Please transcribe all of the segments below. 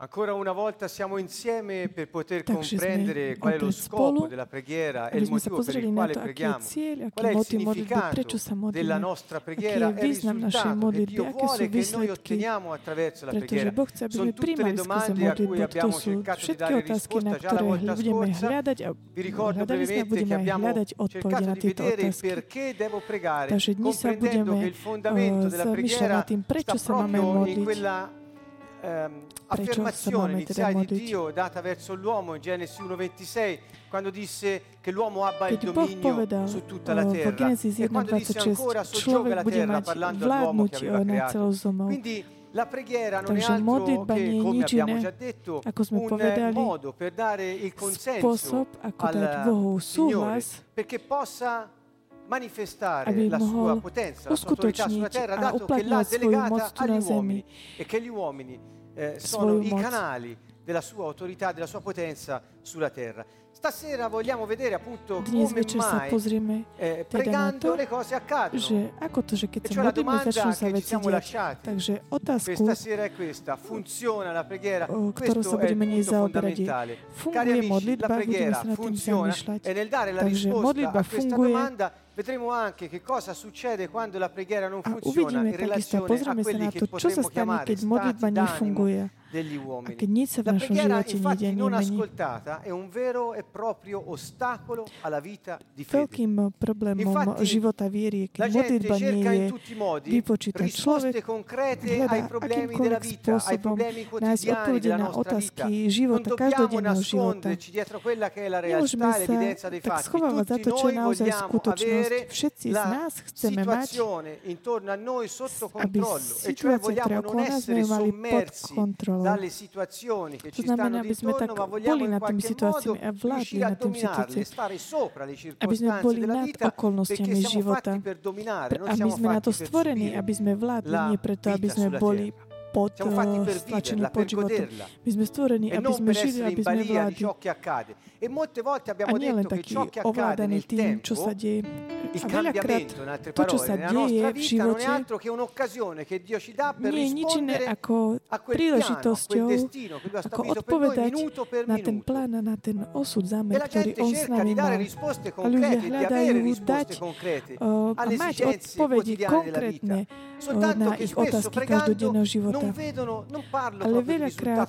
Ancora una volta siamo insieme per poter Takže sme comprendere qual è lo opäť scopo spolu, della preghiera e aby il sme sa motivo per pozreli il na quale to, aký je preghiamo. cieľ, aký Qual è je il motiv modlitby, prečo sa significato della modlíme. nostra Aký preghiera je e il význam našej risultato che modlitby, Dio aké sú vuole che noi výsledky, otteniamo attraverso la pretože preghiera. Boh chce, aby Sono sme tutte le príjmali skrze domande a cui modlitbu. To abbiamo sú cercato di všetky dare otázky, na risposta già la ktoré volta budeme scorsa. hľadať a Vi ricordo hľadali sme a brevemente che budeme aj abbiamo hľadať odpovede cercato na di tieto vedere otázky. perché devo pregare, Takže dnes sa comprendendo budeme che il fondamento uh, della zamýšľať preghiera nad tým, prečo sta sa máme proprio in modliť. quella ehm, affermazione iniziale di. Dio data verso l'uomo in Genesi 1:26 quando disse che l'uomo abbia il dominio su tutta la v terra. e quando disse 1.26, ancora soggioga človek la terra parlando all'uomo che aveva creato. Quindi la preghiera non è altro che, come abbiamo già detto, un modo per dare il consenso al Signore perché possa aby la sua mohol potenza, la sua autorità sulla uskutočniť terra, a dato che l'ha uplatňovať svoju moc delegata tu na agli zemi. uomini e che gli uomini eh, sono Svoju i moc. canali della sua autorità, della sua potenza sulla terra. Stasera vogliamo vedere appunto Dnes come večer sa mai pozrieme, eh, teda na to, le cose accadono. že ako to, že keď sa cioè modlíme, domanda začnú sa che ci veci siamo diať. lasciati Takže otázku, questa sera è questa, funziona la preghiera? o ktorou Questo sa è il budeme nej zaoberať, je, fondamentale. Cari funguje modlitba, budeme preghiera sa nad tým funziona zamýšľať. e nel dare la Takže risposta modlitba a questa funguje. domanda vedremo anche che cosa succede quando la preghiera non funziona in relazione a quelli che potremmo chiamare stati d'animo. Degli uomini. La preghiera infatti non ascoltata è un vero e proprio ostacolo alla vita di fede. Veľkým problémom Infatti, života viery je, keď modlitba nie je tutti i modi vypočítať. Človek hľadá ai problemi della akýmkoľvek spôsobom nájsť quotidiani odpovede na otázky života, každodenného života. è la Nemôžeme sa tak schovávať za to, čo je naozaj skutočnosť. Všetci z nás chceme mať, aby situácia, ktorá okolo nás mali pod kontrolou. To znamená, aby sme tak boli nad tými situáciami a vládli nad tými situáciami. Aby sme boli nad okolnostiami života. fatti per dominare, Pre- non A my siamo sme na to stvorení, aby sme vládli, nie preto, aby sme boli pod, eh, viverla, pod životom. My sme stvorení, e aby sme žili, aby sme vládli. E molte volte abbiamo detto che taký ciò che accade nel tým, čo tempo, sa deje. il A veľakrát cambiamento, in altre to, čo sa deje v vita non è živote, altro che un'occasione che Dio ci dà per nie je nič iné rispondere ako a quel piano, a quel príležitosťou, ako stabilito per noi odpovedať na ten plán a na ten osud, E zámer, la ktorý gente On s cerca nami di risposte A ľudia concrete, di avere hľadajú risposte dať concrete a alle mať esigenze odpovedi quotidiane della vita. konkrétne Soltanto na che ich otázky pregando každodenného života. non vedono, Ale di veľakrát,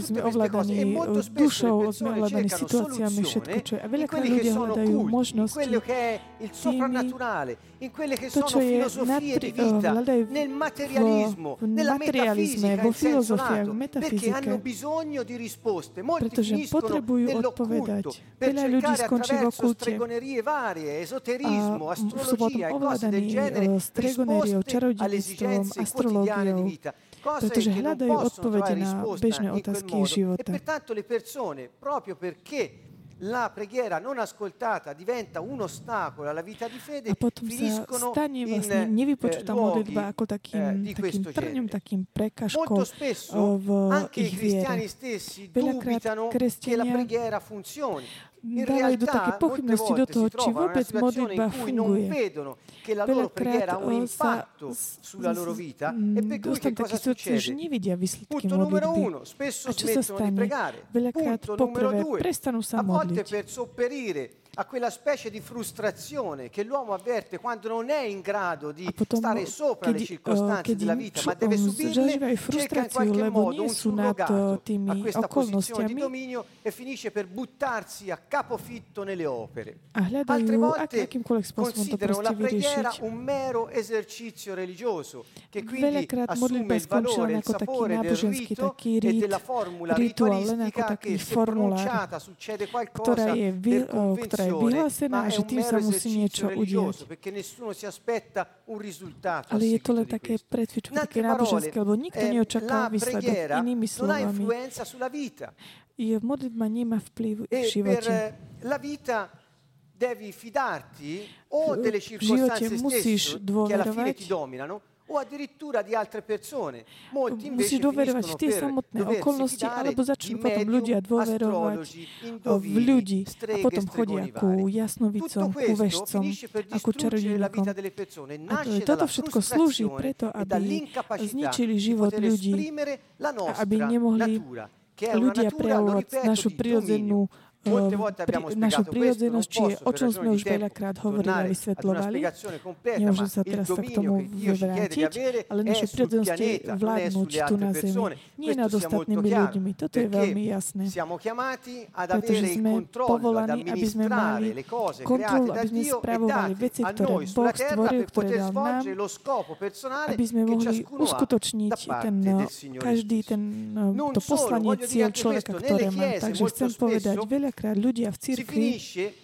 sme ovládaní E dušou, sme ovládaní cercano situáciami, všetko, čo je. A veľakrát ľudia hľadajú možnosti che to, čo je vita, hľadajú v, v materializme, vo filozofiách, v metafyzike. Pretože potrebujú odpovedať. Veľa ľudí skončí v okulte. A sú potom ovládaní quotidiane di astrológiou, pretože che non hľadajú possono odpovede trovare na risposta bežné in quel otázky modo. E života. pertanto le persone, proprio perché la preghiera non ascoltata diventa un ostacolo alla vita di fede, A potom sa finiscono stane in vlastne eh, nevypočutá luoghi modlitba ako eh, takým, di takým questo trňom, genere. takým prekažkou Molto uh, spesso v anche i ich cristiani viere. stessi Veľakrát dubitano che la kresťania preghiera funzioni. In dávajú do také pochybnosti do toho, či vôbec modlitba funguje. Veľakrát sa dostanú takí srdci, že nevidia výsledky modlitby. A čo sa stane? Veľakrát poprvé prestanú sa modliť a quella specie di frustrazione che l'uomo avverte quando non è in grado di stare sopra le keď, circostanze della vita, ma deve um, subirle, cerca in qualche modo un surrogato a questa posizione di dominio e finisce per buttarsi a capofitto nelle opere. a Altre volte considerano la preghiera un mero esercizio religioso che quindi assume il valore e il sapore del rito e della formula ritualistica che se pronunciata succede qualcosa per uh, ktorá je convenzione, vyhlásená è že tým sa musí niečo udiať. Ale je to len také In také náboženské, lebo nikto eh, neočaká výsledok. Inými slovami, je modlitba nemá vplyv v e per živote. eh, devi fidarti o delle v circostanze stesse che alla fine ti dominano o addirittura di altre persone. Molti invece Musíš dôverovať v tie samotné okolnosti, alebo začnú potom ľudia dôverovať v ľudí a potom chodia ku jasnovicom, ku vešcom a ku čarodejníkom. toto všetko slúži preto, aby zničili život ľudí a aby nemohli ľudia prejavovať našu prirodzenú eh, questo, non prirodzenosť, či je, o čom sme už veľakrát hovorili a completa, Nemôžem sa teraz sa k tomu vrátiť, ale sul prirodzenosť je vládnuť tu na Zemi. Nie nad ostatnými ľuďmi. Toto je veľmi jasné. Pretože sme povolaní, aby sme mali kontrolu, aby sme e spravovali veci, ktoré Boh stvoril, ktoré dal nám, aby sme mohli uskutočniť ten, Signore každý ten, Non to poslanie, cieľ človeka, ktoré má. Takže chcem povedať, spesso veľakrát ľudia v cirkvi finisce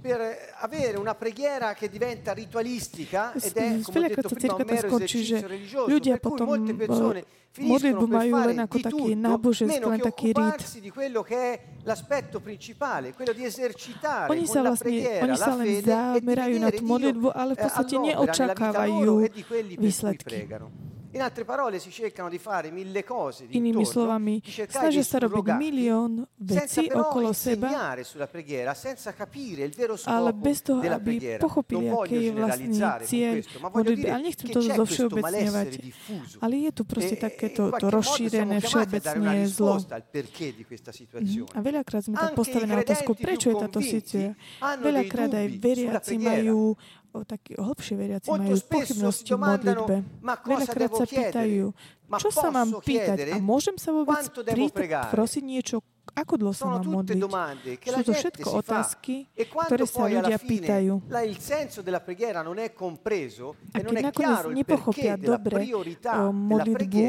per avere una preghiera che diventa ritualistica ed è, come ho detto prima, un mero esercizio religioso, ľudia per cui molte persone finiscono per fare di tutto, náboženský, meno che occuparsi di quello che è l'aspetto principale, quello di esercitare Oni con la preghiera la fede e di vedere Dio eh, all'opera nella vita loro e di quelli per cui pregano. In altre parole si cercano di fare mille cose Inými slovami, snažia sa robiť milión vecí okolo seba, insegnare sulla preghiera, senza capire il vero ale bez toho, della aby preghiera. pochopili, aký je vlastný cieľ modlitby. Ale nechcem to c'è zo questo všeobecňovať. malessere diffuso. Ale je tu proste takéto to rozšírené všeobecné zlo. A veľakrát sme tak Anche i postavení na otázku, prečo je táto situácia. Veľakrát aj veriaci majú, o, takí hlbšie veriaci Molto majú pochybnosti domandano, modlitbe. Veľakrát sa pýtajú, čo sa mám pýtať a môžem sa vôbec pregare? prosiť niečo, ako dlho sa mám modliť. Sú to všetko otázky, e ktoré sa ľudia pýtajú. A e keď nakoniec nepochopia dobre modlitbu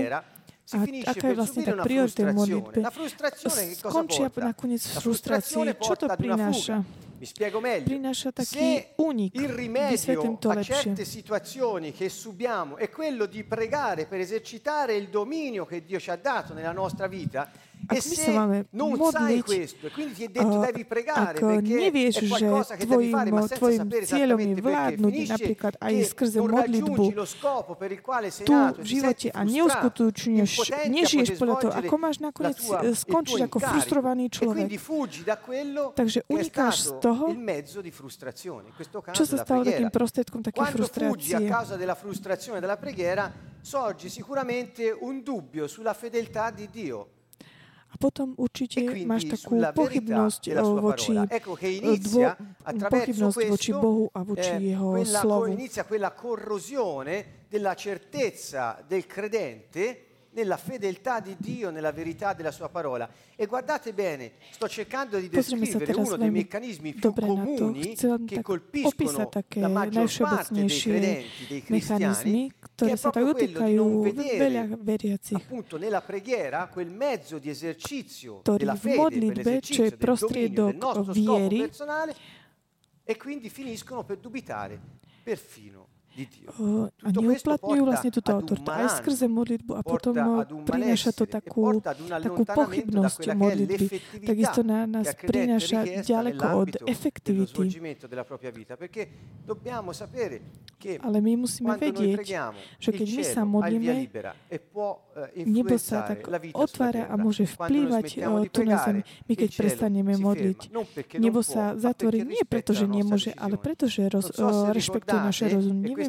a finisce aká je per vlastne subire tá una priorita frustrazione. modlitby, La frustrazione che cosa skončia nakoniec v frustrácii. Čo to prináša? Mi spiego meglio. Prináša taký Se únik. il rimedio a certe situazioni che subiamo è quello di pregare per esercitare il dominio che Dio ci ha dato nella nostra vita. Ak e my se sa máme modliť, e ak nevieš, že tvojim, tvojim cieľom je vládnuť napríklad aj skrze modlitbu tu e v živote a neuskutočňuješ, nežiješ podľa toho, ako máš nakoniec tuo skončíš ako frustrovaný E človek. Takže unikáš z toho, čo sa stalo takým prostriedkom takej frustrácie. sorge sicuramente un dubbio sulla fedeltà di Dio. A potom určite E máš takú sulla verità pochybnosť voči dvo- pochybnosť voči Bohu a voči eh, jeho slovu. inizia quella corrosione della certezza del credente nella fedeltà di Dio, nella verità della sua parola. E guardate bene, sto cercando di descrivere uno dei meccanismi più comuni che colpiscono la maggior parte dei credenti, dei cristiani, che è proprio quello di non vedere appunto nella preghiera quel mezzo di esercizio della fede per l'esercizio del dominio del nostro scopo personale e quindi finiscono per dubitare perfino a neuplatňujú vlastne túto autoritu aj skrze modlitbu a potom prináša to e takú, takú pochybnosť modlitby. Takisto na nás è prináša ďaleko od efektivity. Ale my musíme vedieť, že keď my sa modlíme, e eh, nebo sa tak otvára a môže vplývať di tu na zemi. My keď prestaneme modliť, nebo sa zatvorí nie preto, že nemôže, ale preto, že roz, uh, rešpektuje naše rozum. e Neviem,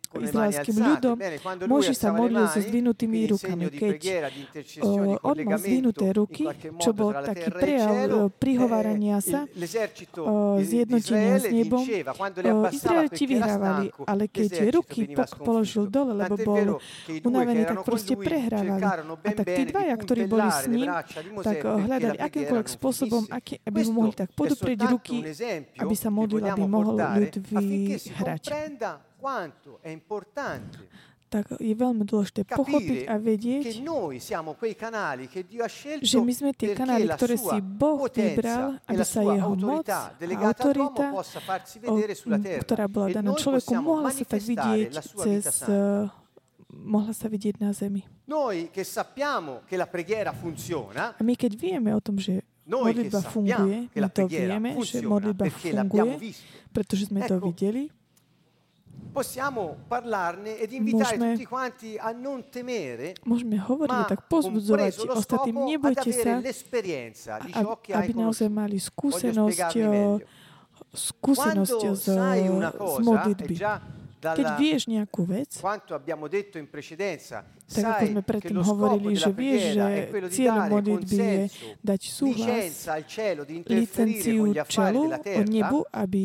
izraelským lui Mojžiš sa modlil so in rukami. Keď collegamento zdvihnuté in ruky, čo bol taký prejav prihovarania eh, sa, di zjednotenia s nebom. era vyhrávali, ale keď ruky položil dole, lebo bol unavený, tak proste prehrávali. A tak tí dvaja, ktorí boli s ním, tak hľadali akýmkoľvek spôsobom, aký, aby mu mohli tak soltanto ruky, aby sa modlil, aby mohol ľud vyhrať. Comprenda quanto è importante Tak je veľmi dôležité pochopiť a vedieť, že my sme tie kanály, ktoré si Boh vybral, e aby sa jeho moc a autorita, ktorá bola e daná človeku, mohla sa tak vidieť cez uh, mohla sa vidieť na zemi. A my keď vieme o tom, že modlitba funguje, my to vieme, že modlitba funguje, pretože sme to videli, possiamo parlarne ed invitare Môžeme- tutti quanti a non temere, môžeme hovoriť, ma a tak pozbudzovať compreso lo ostatným, scopo ad nebojte avere sa, l'esperienza di a- ciò che hai aby naozaj conosciuto. mali Voglio skúsenosť, spiegarmi o, meglio. skúsenosť Quando z, sai una z cosa, e modlitby. già Keď dalla vieš nejakú vec, quanto abbiamo detto in precedenza, tak ako sme predtým hovorili, že vieš, že cieľom modlitby je dať súhlas, licenciu čelu od nebu, aby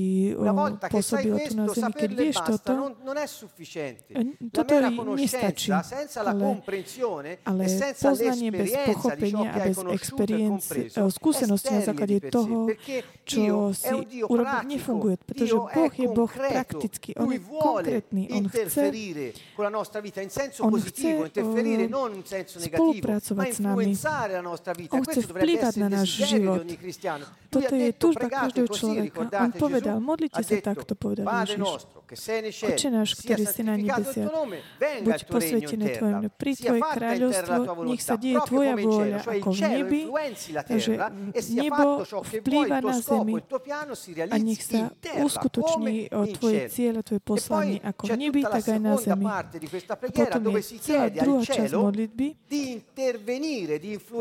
pôsobilo tu na zemi. Keď e vieš toto. Eh, toto nestačí, ale- ale e senza poznanie bez pochopenia a bez conosciuto e skúsenosti na základe toho, čo si urobiť nefunguje, pretože Boh je Boh praktický, on je konkrétny, on chce On chce, spolupracovať s nami. influenzare la nostra vita. On chce vplývať na náš život. Toto je pregate každého človeka. On povedal, modlite sa takto, povedal Ježiš. Oče náš, ktorý si na nebesiach, buď posvetené Tvoje meno, sia Tvoje kráľovstvo, nech sa deje Tvoja vôľa ako v nebi, e sia nebo vplýva na zemi a nech sa uskutoční Tvoje cieľe, Tvoje poslanie ako v nebi, tak aj na zemi. potom je celá druhá časť modlitby,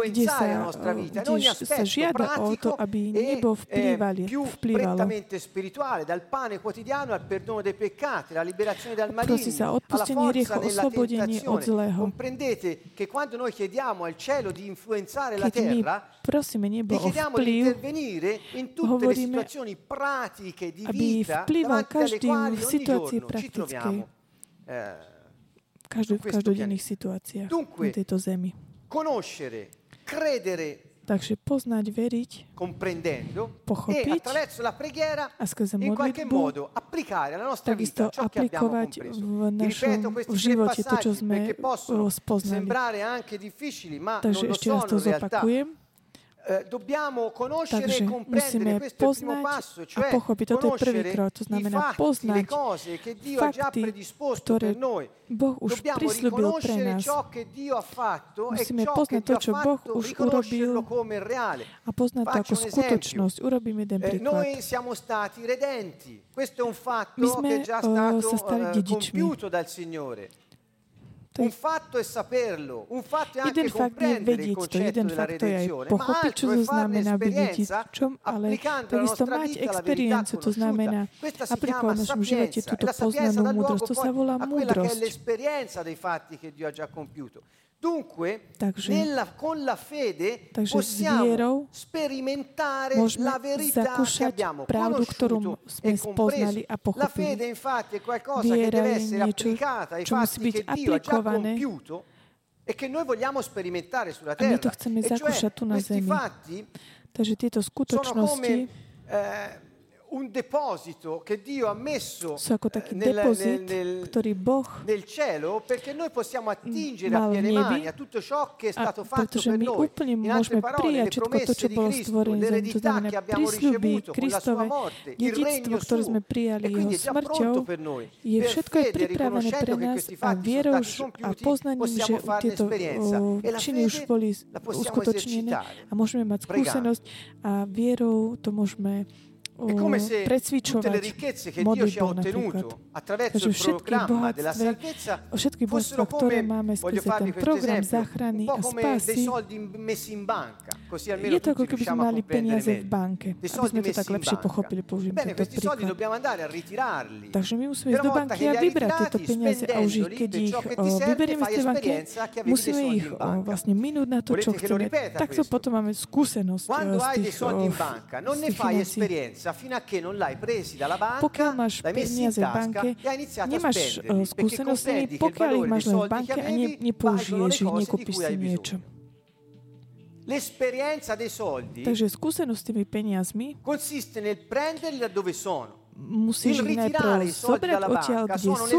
kde sa, kde sa žiada o to, aby nebo vplývali, vplývalo. peccati, la liberazione Prosí sa, odpustenie hriechov, oslobodenie od zlého. Keď my prosíme nebo o vplyv, hovoríme, aby vplyval každý v situácii praktickej, každý, v každodenných situáciách na tejto zemi. Conoscere, credere, Takže poznať, veriť comprendendo e Pochopiť attraverso la preghiera a skrze in qualche modlitbu modo applicare alla nostra takisto vita ciò che abbiamo aplikovať compreso. v našom ripeto questi živote to, čo sme perché possono sembrare anche difficili, ma non Takže lo ešte raz to in realtà. zopakujem. Eh, dobbiamo conoscere Takže e comprendere, musíme questo è il primo poznať a pochopiť. Toto je prvý conoscere krok, to znamená poznať cose che Dio ha già fakty, predisposto ktoré per noi. Boh už Dobbiamo prislúbil pre nás. e Musíme poznať to, čo Boh už urobil come reale. a poznať to ako skutočnosť. Urobím jeden Eh, príklad. noi siamo stati redenti, questo è un fatto Mi sme, che è già eh, stato sa stali eh, dedičmi. To je Un fatto è saperlo, un fatto è anche Jeden fakt je comprendere il vedieť to, concetto jeden della fakt to je aj redenzione, ma pochopiť, čo to znamená esperienza čo, ale takisto mať experienciu, to znamená aplikovať v našom živote túto poznanú múdrosť. To sa volá múdrosť. Che. Dunque, Takže- nella- con la fede Takže possiamo sperimentare la verità che abbiamo pravdu, conosciuto e compreso. La fede infatti è qualcosa che Viera deve je essere niečo, applicata ai fatti che Dio ha già compiuto e che noi vogliamo sperimentare sulla terra. E cioè, questi zemi. fatti Takže tieto sono come eh, un deposito che Dio ha messo sú ako eh, taký nel, depozit, nel- ktorý Boh nel cielo perché noi possiamo attingere a piene mani a tutto ciò che è stato fatto per my noi. úplne In altre parole, le to, promesse čo di Cristo, to l'eredità che abbiamo ricevuto con la sua morte, il regno ktoré sme prijali jeho smrťou, pronto per noi. je všetko je pripravené pre nás a vierou a poznaním, že tieto E la činy už fede boli uskutočnené a môžeme mať skúsenosť a vierou to môžeme È come se tutte le ricchezze che Dio ci ha ottenuto attraverso il programma della salvezza fossero come, voglio farvi questo esempio, un po' come dei soldi messi in banca, così almeno tutti riusciamo a comprendere meglio. Dei soldi messi in banca. Bene, questi soldi dobbiamo andare a ritirarli. Takže my musíme ísť do banky a vybrať tieto peniaze a už ich, keď ich vyberieme z tej banky, musíme ich vlastne minúť na to, čo chceme. Takto potom máme skúsenosť Quando z hai dei tých, soldi o, in banca, non z ne tých fai financií. Esperienza fino a che non l'hai presi dalla banca, Pokiaľ máš l'hai messi in peniaze v tasca banke, e hai iniziato a nemáš spenderli, o, perché skúsenosť s nimi, comprendi che il pokiaľ ich máš len v banke a ne, nepoužiješ ich, nekúpiš si niečo. L'esperienza dei soldi Takže skúsenosť s tými peniazmi consiste nel prenderli da dove sono. musíš ich najprv zobrať odtiaľ, banca kde sú,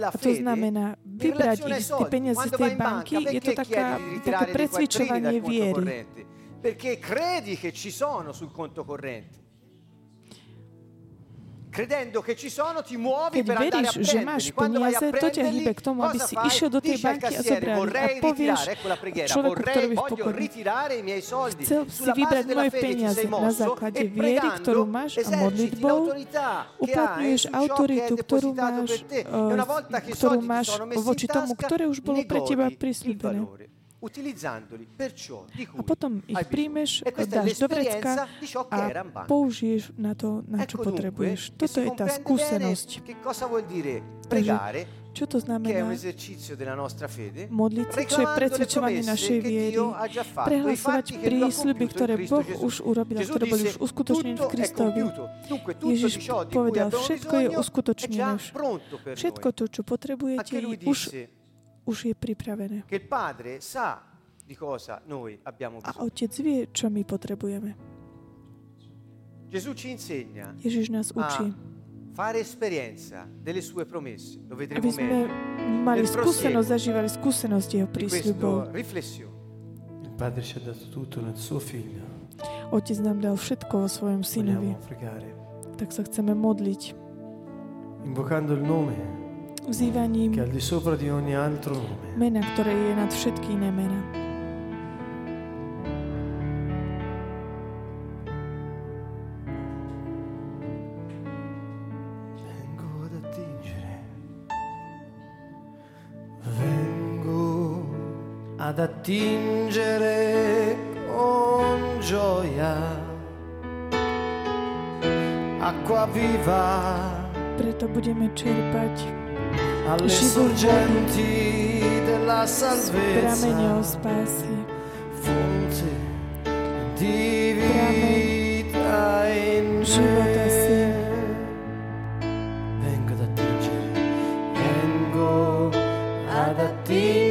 a to fede znamená vybrať ich, soldi. peniaze z tej banky, je to taká, také presvičovanie viery. Perché credi che ci sono sul conto corrente. Keď veríš, že máš peniaze, to ťa hýbe k tomu, aby si išiel do tej banky a zobral. A povieš človeku, ktorý je v pokoji. Chcel si vybrať moje peniaze na základe e viery, ktorú máš a modlitbou uplatňuješ autoritu, ktorú máš. E eh, ktorú máš voči tomu, ktoré už bolo pre teba prislúbené. A potom ich príjmeš, E dáš do vrecka a použiješ na to, na čo potrebuješ. Toto je tá skúsenosť. pregare, Čo to znamená? Modliť sa, čo je promesse našej viery. Prehlasovať prísľuby, ktoré Boh už urobil, ktoré boli už uskutočnené v Kristovi. Ježiš povedal, všetko je uskutočnené. Všetko to, čo potrebujete, už, už je pripravené. che il Padre sa di cosa noi abbiamo A bisogno. Otec vie, čo my potrebujeme. Gesù ci insegna Ježiš nás učí, a fare esperienza delle sue promesse. Lo vedremo aby sme meglio mali Nel skúsenosť, prosieguo zažívali skúsenosť jeho di prísľubov. questa riflessione. Il Padre ci ha dato tutto nel suo figlio. Otec nám dal všetko vo svojom synovi, Vogliamo pregare. tak sa chceme modliť. Invocando il nome Vzývaním che al di sopra di ogni altro nome. mena, ktoré je nad všetky iné mena. Vengo ad attingere. Vengo ad attingere con gioia. Acqua viva Preto budeme čerpať alle sorgenti della salvezza. Fonte di vita in me. Vengo ad attingere, vengo ad attingere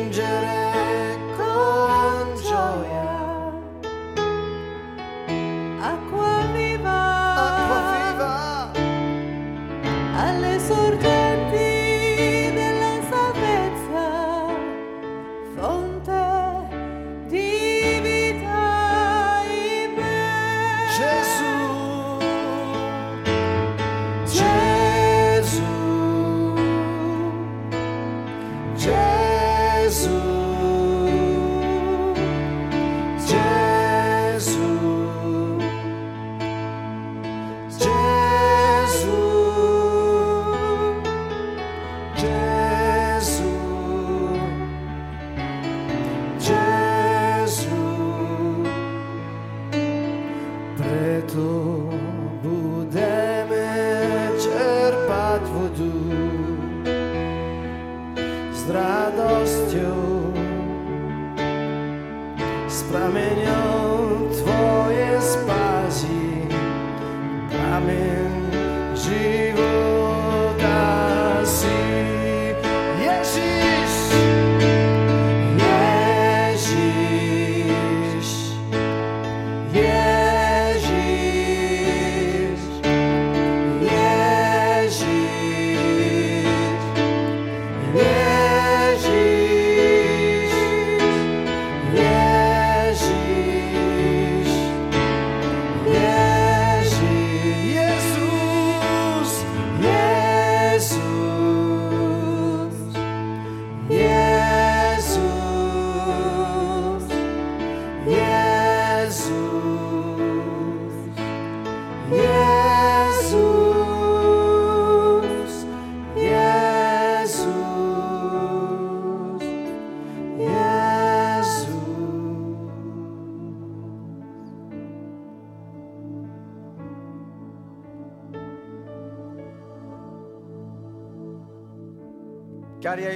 vodu s radosťou, s prameňom Tvoje spásy, prameň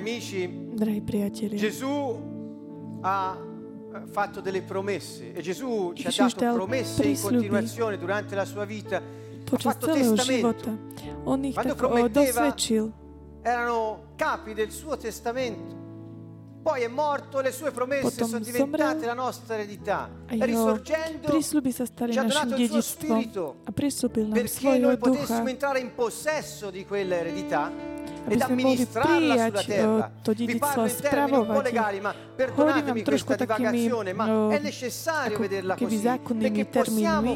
amici, Drahí priatelia, Gesù ha eh, fatto delle promesse e Gesù ci ha dato dal promesse in prísľuby. continuazione durante la sua vita. Ha počas fatto celého testamento. života, on ich Quando tak o, prometteva- dosvedčil. Erano capi del suo testamento. Poi è morto, le sue promesse Potom sono diventate zomrel la nostra eredità. A E jeho risorgendo prísľuby sa stali ci ha našim donato il suo dedictvom spirito a prislúbil nám perché svojho noi ducha, potessimo entrare in possesso di quella eredità aby sme mohli prijať to dedictvo a spravovať Hovorím vám trošku takými no, keby zákonnými termínmi,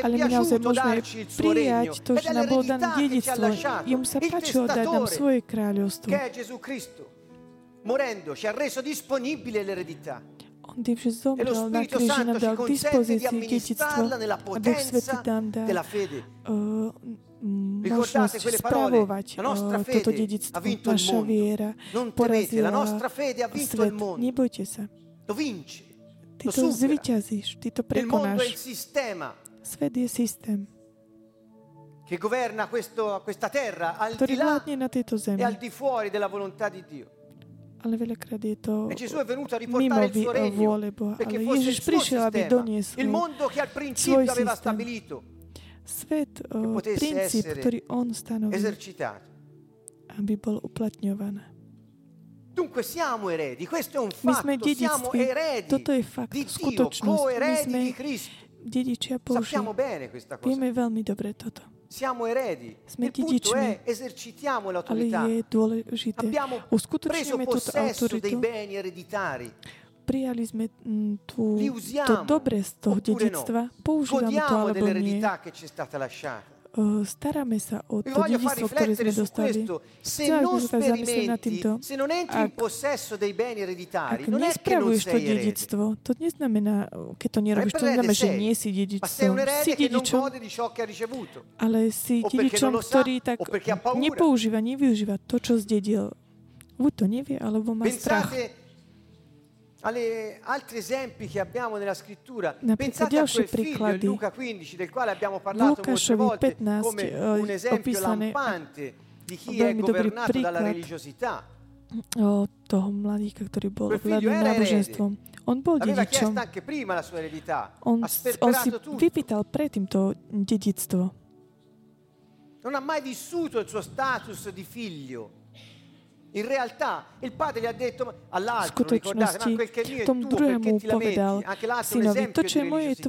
ale my naozaj môžeme prijať to, že nám bolo dané dedictvo. Jemu sa páčilo dať nám Gesù Cristo, Morendo ci ha reso disponibile l'eredità. On tým, že E lo zomrel na Spirito kríži, Santo nám ci dal k consente di dispozícii amministrarla dedictvo nella a Duch Svetý potenza nám dá della fede. uh, m- Ricordate možnosť quelle parole? spravovať La nostra uh, toto fede dedictvo. ha vinto il Naša mondo. viera Non temete, porazila la nostra fede ha vinto svet. il mondo. Nebojte sa. Lo vince, Ty lo to supera. zvyťazíš, ty to Il mondo è il prekonáš. sistema Svet je systém, che governa questo- questa terra al ktorý di là vládne na tejto zemi. e al di fuori della volontà di Dio. Ale veľakrát je to E mimo vôle Boha. Ale Ježiš prišiel, aby doniesol svoj systém. svet, princíp, ktorý on stanovil, aby bol uplatňovaný. Dunque siamo eredi, questo è un fatto, siamo eredi Toto je fakt, di Dio, coeredi di Cristo. Sappiamo bene questa cosa. Vieme veľmi dobre toto. Siamo eredi. Sme Il punto è esercitiamo Ale l'autorità. je dôležité. Abbiamo preso possesso dei beni ereditari. Prijali sme mm, tú, Li to usiamo dobre z toho oppure no. dedictva. Používame to alebo nie. che ci è stata lasciata. Staráme sa o to dedictvo, ktoré sme dostali. Chcela by sa zamyslieť nad týmto. Ak- Ak nespravuješ to dedictvo, to neznamená, keď to nerobíš, to neznamená, že nie si dedičstvom. Si dedičom, ale si dedičom, ktorý tak nepoužíva, nevyužíva to, čo zdedil. Buď to nevie, alebo má strach. Alle altri esempi che abbiamo nella scrittura. Pensate a quel figlio in. Luca 15 del quale abbiamo parlato molte volte 15, come eh, un esempio lampante di chi è governato dalla religiosità. O toho mladíka, ktorý bol era náboženstvom. On bol dedičom. On, on si vypýtal predtým to dedictvo. non ha mai vissuto il suo status di figlio. In realtà il padre gli ha detto all'altro, ricordate, ma skutočnosti quel che è mio è tuo, perché ti lamenti? Anche l'altro è un synovi, esempio di je religiosità.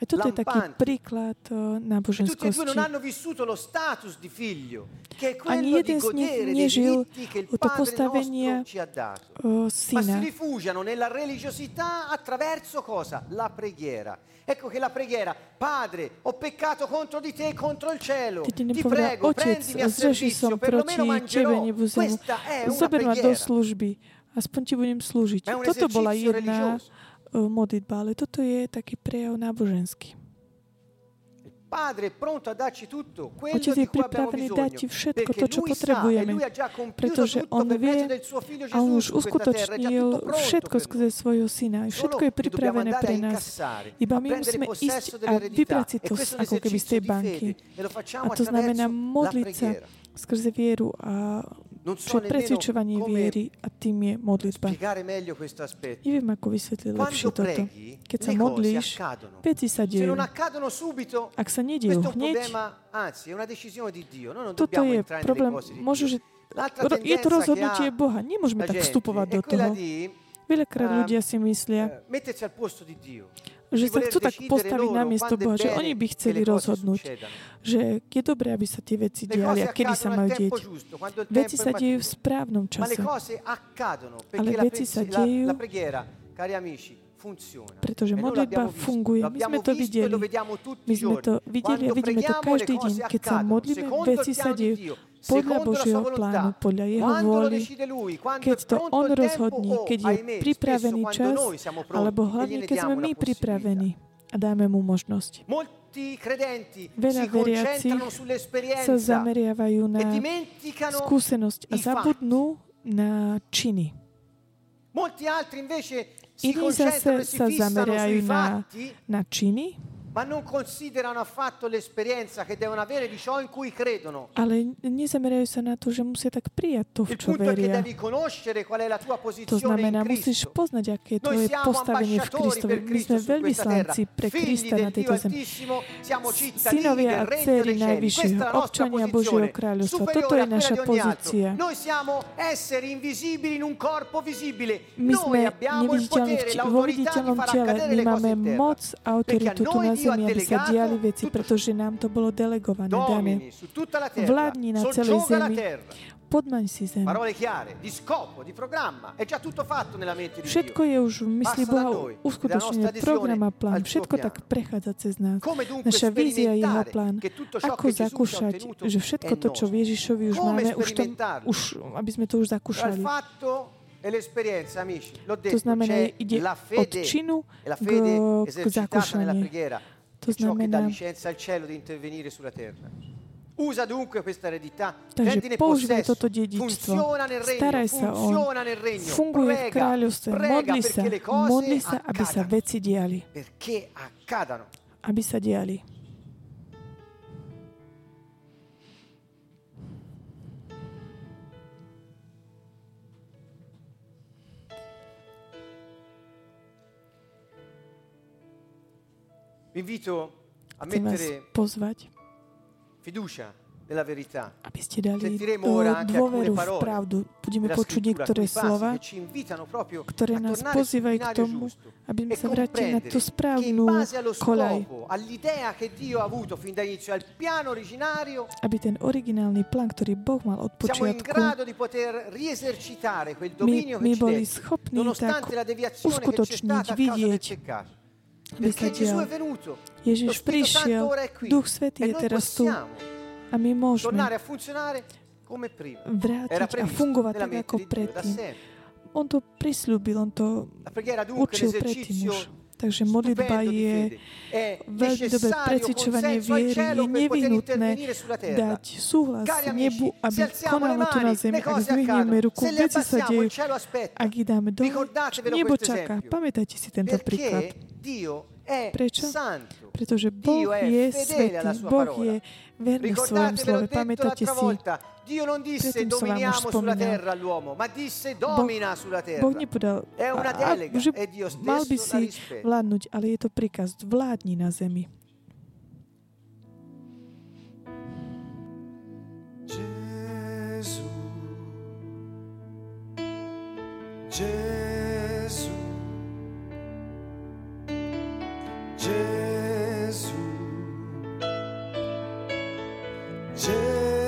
A toto je taký príklad E e náboženskosti. non hanno vissuto lo status di figlio, che è Ani quello di jeden z nich nežil diritti che il to postavenie nostro ci ha dato. uh, Ma si syna. rifugiano nella religiosità attraverso cosa? La preghiera. Ecco che la preghiera, Padre, ho peccato contro di te e contro il cielo. Ti prego, prendimi a servizio, perlomeno mangerò. Questa è una Zober ma do preghiera. služby. Aspoň ti budem slúžiť. Toto bola jedna religioso. Modlitba, ale toto je taký prejav náboženský. Padre pronto a darci tutto quello Otec je pripravený dať ti všetko to, čo e potrebujeme. Pretože on vie a on už uskutočnil všetko skrze svojho syna. Všetko je pripravené pre nás. Iba my musíme ísť a vybrať si E to ako keby z tej banky. e A to znamená modliť sa skrze vieru a čo je presvedčovanie viery a tým je modlitba. Neviem, ako vysvetliť lepšie toto. Keď sa modlíš, veci sa dejú. Ak sa nedejú hneď, toto je problém. Dio. že je to rozhodnutie ha Boha. Nemôžeme tak vstupovať do toho. Veľakrát ehm, ľudia si myslia, že sa chcú tak postaviť na miesto Boha, že oni by chceli rozhodnúť, že je dobré, aby sa tie veci diali a kedy sa majú dieť. Veci sa dejú v správnom čase, Ale veci sa dejú, pretože modlitba funguje. My sme to videli. My sme to videli a vidíme to každý deň. Keď sa modlíme, veci sa dejú podľa Božieho plánu, podľa Jeho vôli. Keď to On rozhodní, o, keď je pripravený čas, alebo hlavne keď sme my pripravení a dáme mu možnosť. Veľa veriacich sa zameriavajú e na skúsenosť a zabudnú na činy. Iní zase e sa zameriajú na, na činy, ma non considerano affatto l'esperienza che devono avere di ciò in cui credono. ale nezamerajú sa na to, že musia tak prijať to, v Il čo punto è che veria. devi conoscere qual è la tua To znamená, musíš poznať, aké je tvoje siamo postavenie v Kristovi. My sme veľvyslanci pre Krista na tejto zemi. Synovia a dcery. Najvyššieho, občania Božieho posizione, kráľovstva. Toto je naša pozícia. Noi siamo esseri invisibili in un corpo visibile. My sme Noi abbiamo il neviditeľní vo viditeľnom tele. My le cose máme moc a autoritu tu na zemi, aby sa diali veci, pretože nám to bolo delegované, dané. Vládni na celej zemi. Podmaň si zem. Všetko je už v mysli Boha uskutočnené, program a plán. Všetko tak prechádza cez nás. Naša vízia, jeho sperimentare plán. Ako zakúšať, že všetko to, čo v. Ježišovi už máme, už to, už, aby sme to už zakúšali. E l'esperienza, amici, l'ho To detto, znamená, ide la od fede činu e la k, fede k zakúšaniu. preghiera, To znamená, licenza al cielo di intervenire sulla terra. Usa dunque questa eredità, prendine possesso, funziona nel regno, Staraj funziona nel regno, funguje prega, kráľovstve, prega modli sa, perché le cose modli sa, aby sa veci diali. perché accadano. Aby sa diali. Chcem vás mettere pozvať, fiducia nella verità. aby ste dali anche dôveru v pravdu. Budeme počuť niektoré slova, ktoré nás pozývajú k tomu, aby sme e sa vrátili na tú správnu kolaj. Aby ten originálny plán, ktorý Boh mal od počiatku, my, my boli schopní tak uskutočniť, vidieť, Perché Gesù è venuto, Ježiš prišiel, Duch Svetý e je teraz tu. a my môžeme vrátiť a fungovať tak ako predtým. On to prislúbil, on to určil predtým už. Takže modlitba je veľmi dobré al viery. Je nevyhnutné dať súhlas nebu, aby konalo tu na zemi. Ak zdvihneme ruku, veci sa dejú. Ak ich dáme dole, Ricordatevelo nebo čaká. Pamätajte si tento príklad. Prečo? Pretože Boh je svetý, Boh je verný v svojom slove. Pamätajte si, Dio non disse dominiamo sulla terra all'uomo, ma disse domina sulla terra. Boh nepovedal, È una a, a, delega že e Dio mal by stesso si vládnuť, ale je to príkaz, vládni na zemi. Gesù, Gesù, Gesù, Gesù,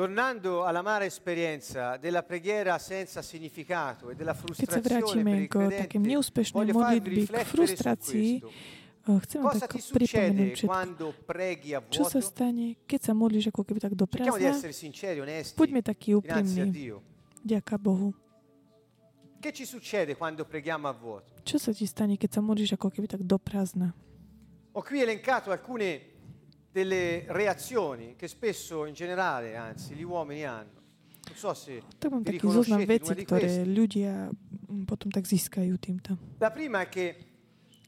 Tornando all'amara esperienza della preghiera senza significato e della Keď sa frustrazione vrátime k takým farvi modlitby, k frustrácii, chcem vám Cosa tak ti pripomenúť succede všetko. quando preghi a Čo sa stane, keď sa modlíš ako keby tak do Cerchiamo di prázdna? essere sinceri, onesti Buďme takí úprimní. Dio. Ďaká Bohu. Che ci succede quando preghiamo a vuoto? Čo sa ti stane, keď sa modlíš ako keby tak do prázdna? Ho qui elencato alcune delle reazioni che spesso, in generale, anzi, gli uomini hanno. Non so se Tak taký zoznam vecí, ktoré ľudia potom tak získajú týmto. La prima è che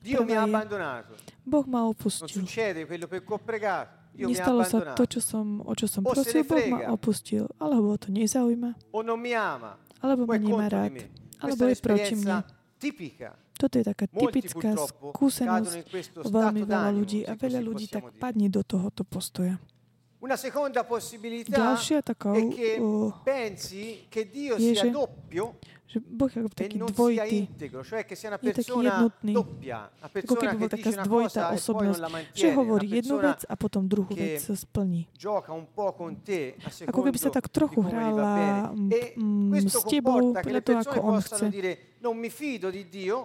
Dio mi ha abbandonato. Boh ma Non opustil. succede quello per cui ho pregato. Dio mi ha Nestalo sa to, abbandonato. čo som, o čo som O se prosil, Boh ma opustil. Alebo ho to nezaujíma, O non mi ama. alebo ma nemá rád, alebo je proti mne. tipica. Toto je taká typická skúsenosť veľmi veľa ľudí a veľa ľudí tak padne do tohoto postoja. Una seconda possibilità Ďalšia takou, è che pensi che Dio sia doppio že Boh je taký dvojitý. Je taký jednotný. Ako keby che bol taká zdvojitá e osobnosť, že hovorí jednu vec a potom druhú vec splní. Ako keby sa tak trochu hrála bene. E questo s tebou podľa toho, ako on chce.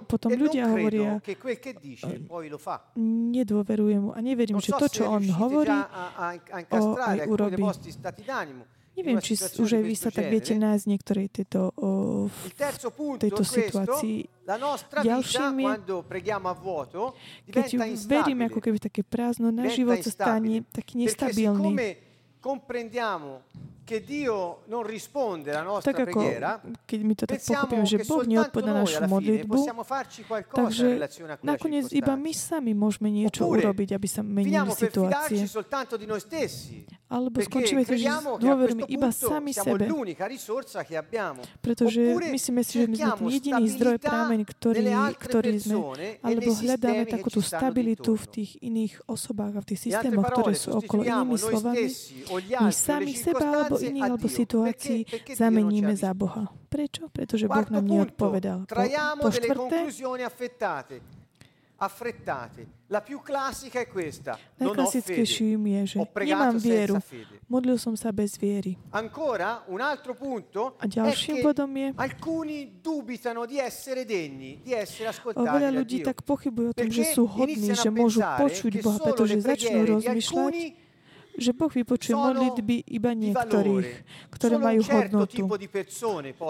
Potom ľudia hovoria. Nedôverujem mu a neverím, že to, čo on hovorí, incastrare aj urobí. Neviem, či už aj vy sa tak viete nájsť niektorej tejto, o, v tejto situácii. Ďalším je, Keď diventa veríme ako keby také prázdno, náš život sa stane taký nestabilný. comprendiamo che Dio non risponde alla nostra Tak ako, keď my to tak pochopíme, že Boh neodpovedá našu modlitbu, takže nakoniec iba my sami môžeme niečo urobiť, aby sa menili situácie. Alebo skončíme a dôvermi questo iba sami sebe. Pretože myslíme si, že my sme ten jediný zdroj, prámeň, ktorý, ktorý sme, alebo hľadáme takú tú stabilitu v tých iných osobách a v tých systémoch, ktoré sú okolo inými slovami. My sami seba alebo circostanze iných alebo situácií zameníme za. Boha. Prečo? Pretože Boh nám neodpovedal. Po, po štvrté, affrettate. La più classica è questa, najklasickejším je, že nemám vieru, modlil som sa bez viery. Ancora, un altro punto A ďalším bodom je, alcuni dubitano di essere degni, di essere ascoltati veľa ľudí tak pochybujú o tom, že sú hodní, že môžu počuť Boha, pretože začnú rozmýšľať, že Boh vypočuje modlitby iba niektorých, ktoré majú hodnotu.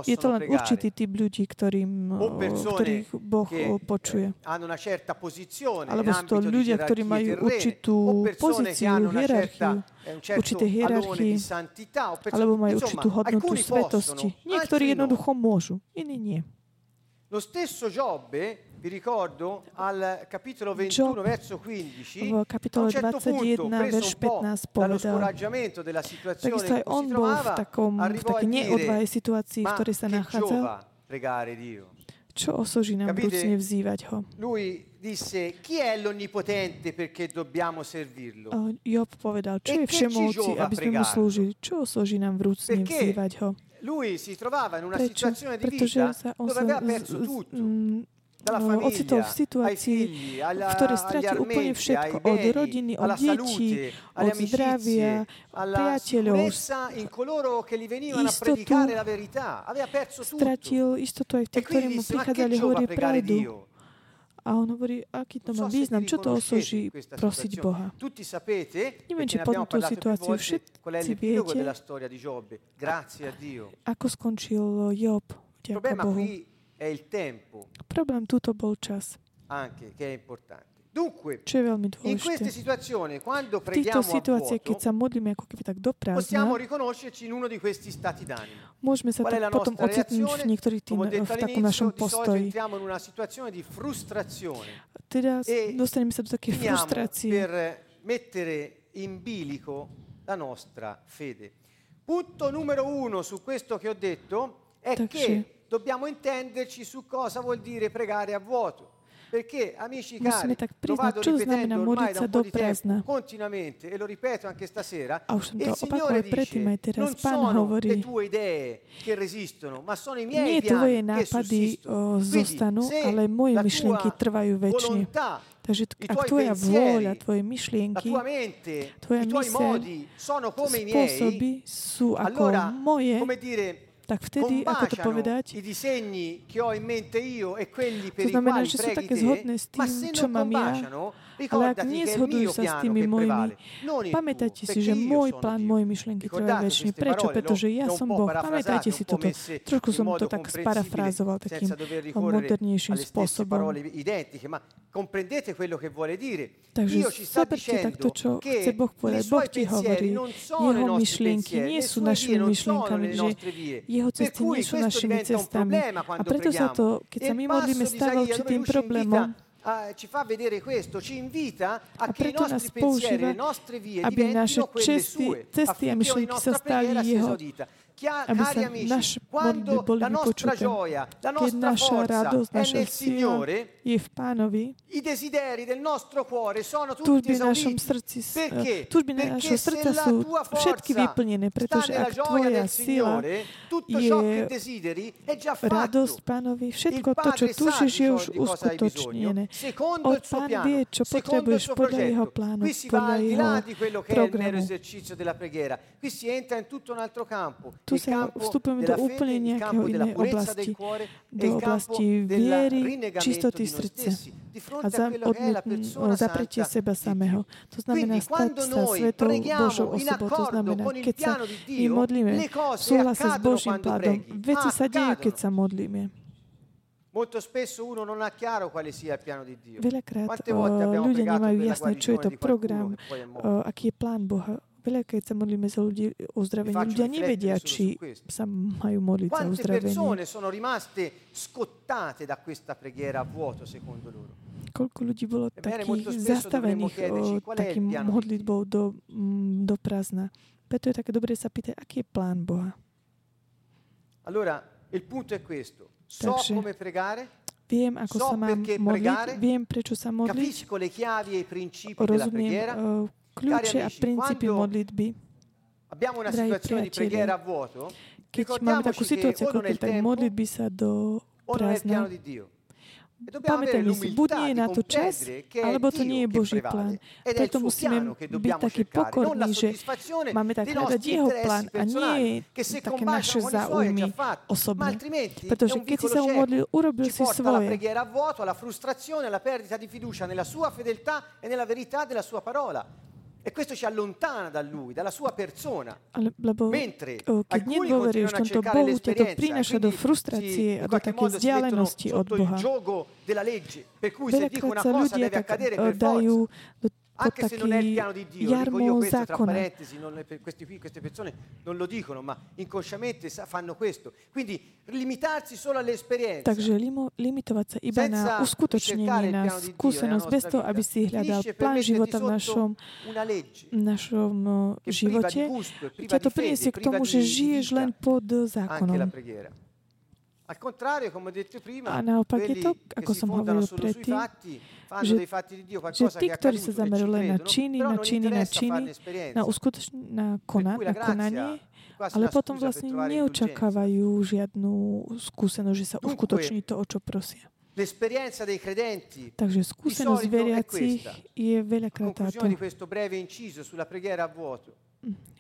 Je to len určitý typ ľudí, ktorým, ktorých Boh počuje. eh, Alebo sú to ľudia, ktorí majú určitú pozíciu, hierarchiu, eh, určité hierarchii, alebo majú určitú hodnotu svetosti. Niektorí no. jednoducho môžu, iní nie. Lo stesso Giobbe, vi ricordo, al capitolo 21, Job verso 15, v kapitole certo punto, 21, preso verš un po' 15 dallo povedal, scoraggio della situazione takisto aj on bol v, takom, v takej neodvahe situácii, v ktorej sa nachádzal. Čo osoží nám vrúcne vzývať ho? Lui disse, chi è l'onnipotente perché dobbiamo servirlo? Job povedal, čo E je che ci všemovci, giova aby sme mu slúžili? Čo osoží nám vrúcne vzývať ho? Lui si trovava in una Prečo? situazione di vita dove aveva perso tutto. No, ocitol v situácii, v ktorej stratil úplne všetko. Od rodiny, od detí, od zdravia, priateľov. Istotu. Stratil istotu aj v E tých, ktorí mu prichádzali hovoriť pravdu. A on hovorí, aký to má význam, čo to osoží prosiť. Boha. Neviem, či poznám tú situáciu, všetci viete, ako skončil Job, problema Bohu. Qui è il tempo, Problém tuto bol čas, anche, che è importante. Dunque, čo je veľmi in queste dôležité. situazioni, quando V týchto preghiamo a situáciách, keď vuoto, sa modlíme ako keby tak do possiamo prázdna, riconoscerci in uno di questi stati d'animo. môžeme sa Qual è la tak potom nostra ocitnúť v reazione? niektorých tým, Come ho detto v takom all'inizio, našom di solito postoji. entriamo in una situazione di frustrazione. Teda E dostaneme sa do takej Finiamo frustrácie. per mettere in bilico la nostra fede. Punto numero uno su questo che ho detto è Tak che že- dobbiamo intenderci su cosa vuol dire pregare a vuoto. Perché, amici Musíme cari, tak lo priznať, vado čo ripetendo znamená ormai modliť da sa un do po' di tempo, prázdna. continuamente, e lo ripeto anche stasera, A už som il to Signore opakoval predtým aj dice, teraz. non Pán sono hovorí, le tue idee che resistono, ma sono i nie miei tvoje piani che nápady sussistono. o, Quindi, zostanú, se ale moje la myšlienky tua trvajú väčšine. volontà Takže t- i ak tuoi tvoja pensieri, vôľa, tvoje la myšlienky, tua mente, tvoja i tuoi myseľ, modi sono come i miei, spôsoby sú ako allora, moje, come dire, tak vtedy, ako to combaciano povedať, i disegni che ho in mente io e quelli per To i znamená, quali že sú preghi také te, zhodné s ma tým, se čo non mám ja, combaciano, ale ak nezhodujú sa s tými mojimi, tuo, pamätajte si, perché že môj plán, moje myšlienky trvajú väčšine. Prečo? parole, Pretože no? ja som Boh. Pamätajte si toto. Trošku som to tak sparafrázoval takým modernejším spôsobom. Takže zoberte dicendo čo chce Boh povedať. Boh ti hovorí, jeho myšlienky nie sú našimi myšlienkami, že jeho cesty nie sú našimi cestami. A preto sa to, keď E sa il my modlíme, stáva určitým problémom. Invita a- ci fa vedere questo, ci invita a A che i preto nás nostri pensieri, používa, le nostre vie aby naše diventino quelle cesty, sue, cesty a affinché ogni myšlienky sa nostra stali preghiera sia jeho, esaudita. Chia- aby sa naše modlitby boli vypočuté. Keď naša radosť, naša sila Signore, je v Pánovi, i desideri del nostro cuore sono tutti túžby v našom srdci, túžby našho srdca la sú tua všetky forza vyplnené, pretože ak gioia tvoja del sila je radosť. Pánovi, všetko to, čo túžiš, je už uskutočnené. Od Pán vie, čo potrebuješ podľa jeho plánu, podľa jeho programu. Qui si entra in tutto un altro campo tu sa vstupujeme do úplne nejakého inej oblasti, do oblasti viery, čistoty srdca a za odmietn- zapretie seba samého. To znamená stať sa svetou Božou osobou. To znamená, keď sa my modlíme, súhlasa s Božím preghi. Veci sa dejú, keď sa modlíme. Molto spesso uno non ha chiaro quale sia il piano di Dio. Veľakrát eh, ľudia nemajú jasné, čo je to program, eh, aký je plán Boha. Veľa, keď sa modlíme za ľudí faccio ľudia nevedia, či sa majú modliť za Quante uzdravenie. persone sono rimaste scottate da questa preghiera a vuoto secondo loro? Koľko ľudí bolo Ebbene, takých zastavených o, takým modlitbou do, mm, do prázdna. Preto je také dobré sa pýtať, aký je plán Boha. Allora, il punto è questo. So Takže come pregare, Viem, ako So sa mám perché modliť, pregare, viem, prečo sa modliť, capisco le chiavi e i principi della rozumiem preghiera. uh, kluče a principi modlitby, abbiamo una situazione di preghiera a vuoto che ci sta in un modo o nell'altro di Dio. Dobbiamo capire che non è priatelia, keď máme takú situáciu ako keď, tak modlitby sa do prázdna. Pamätajme si, buď nie je na to čas, alebo to nie je Boží plán. Preto musíme byť è pokorní, že máme tak hľadať alla preghiera a vuoto, alla frustrazione, alla perdita di fiducia nella sua fedeltà e nella verità della sua parola. E questo ci allontana da lui, dalla sua persona. Mentre alcuni govorili što to Bohu tieto prinaša do frustracije a do takej vzdialenosti od Boha. Veľakrát sa deve accadere dajú do Anche se non è il taký piano di Dio, dico io jarmo questo tra zákona. parentesi, non- per questi qui, queste persone non lo dicono, ma inconsciamente sa- fanno questo. Quindi limitarsi solo all'esperienza. Takže limo, limitovať sa iba senza na ricercare uskutočnenie, il na piano di Dio skúsenosť, nella bez nostra toho, vita, aby si hľadal finisce per plán metterti života v sotto našom, una legge našom eh, che priva di živote, gusto e priva ťa to di priniesie fede, k priva tomu, di, že di žiješ vita len pod anche la zákonom. A naopak je to, ako som fondano hovoril predtým, že- dei fatti di Dio že qualcosa tí, ktorí sa len na činy, na činy, na činy, na, uskutoč... na, kona, na konanie, ale potom vlastne neočakávajú žiadnu skúsenosť, že sa uskutoční to, o čo prosia. L'esperienza dei credenti, Takže skúsenosť veriacich je veľakrát táto.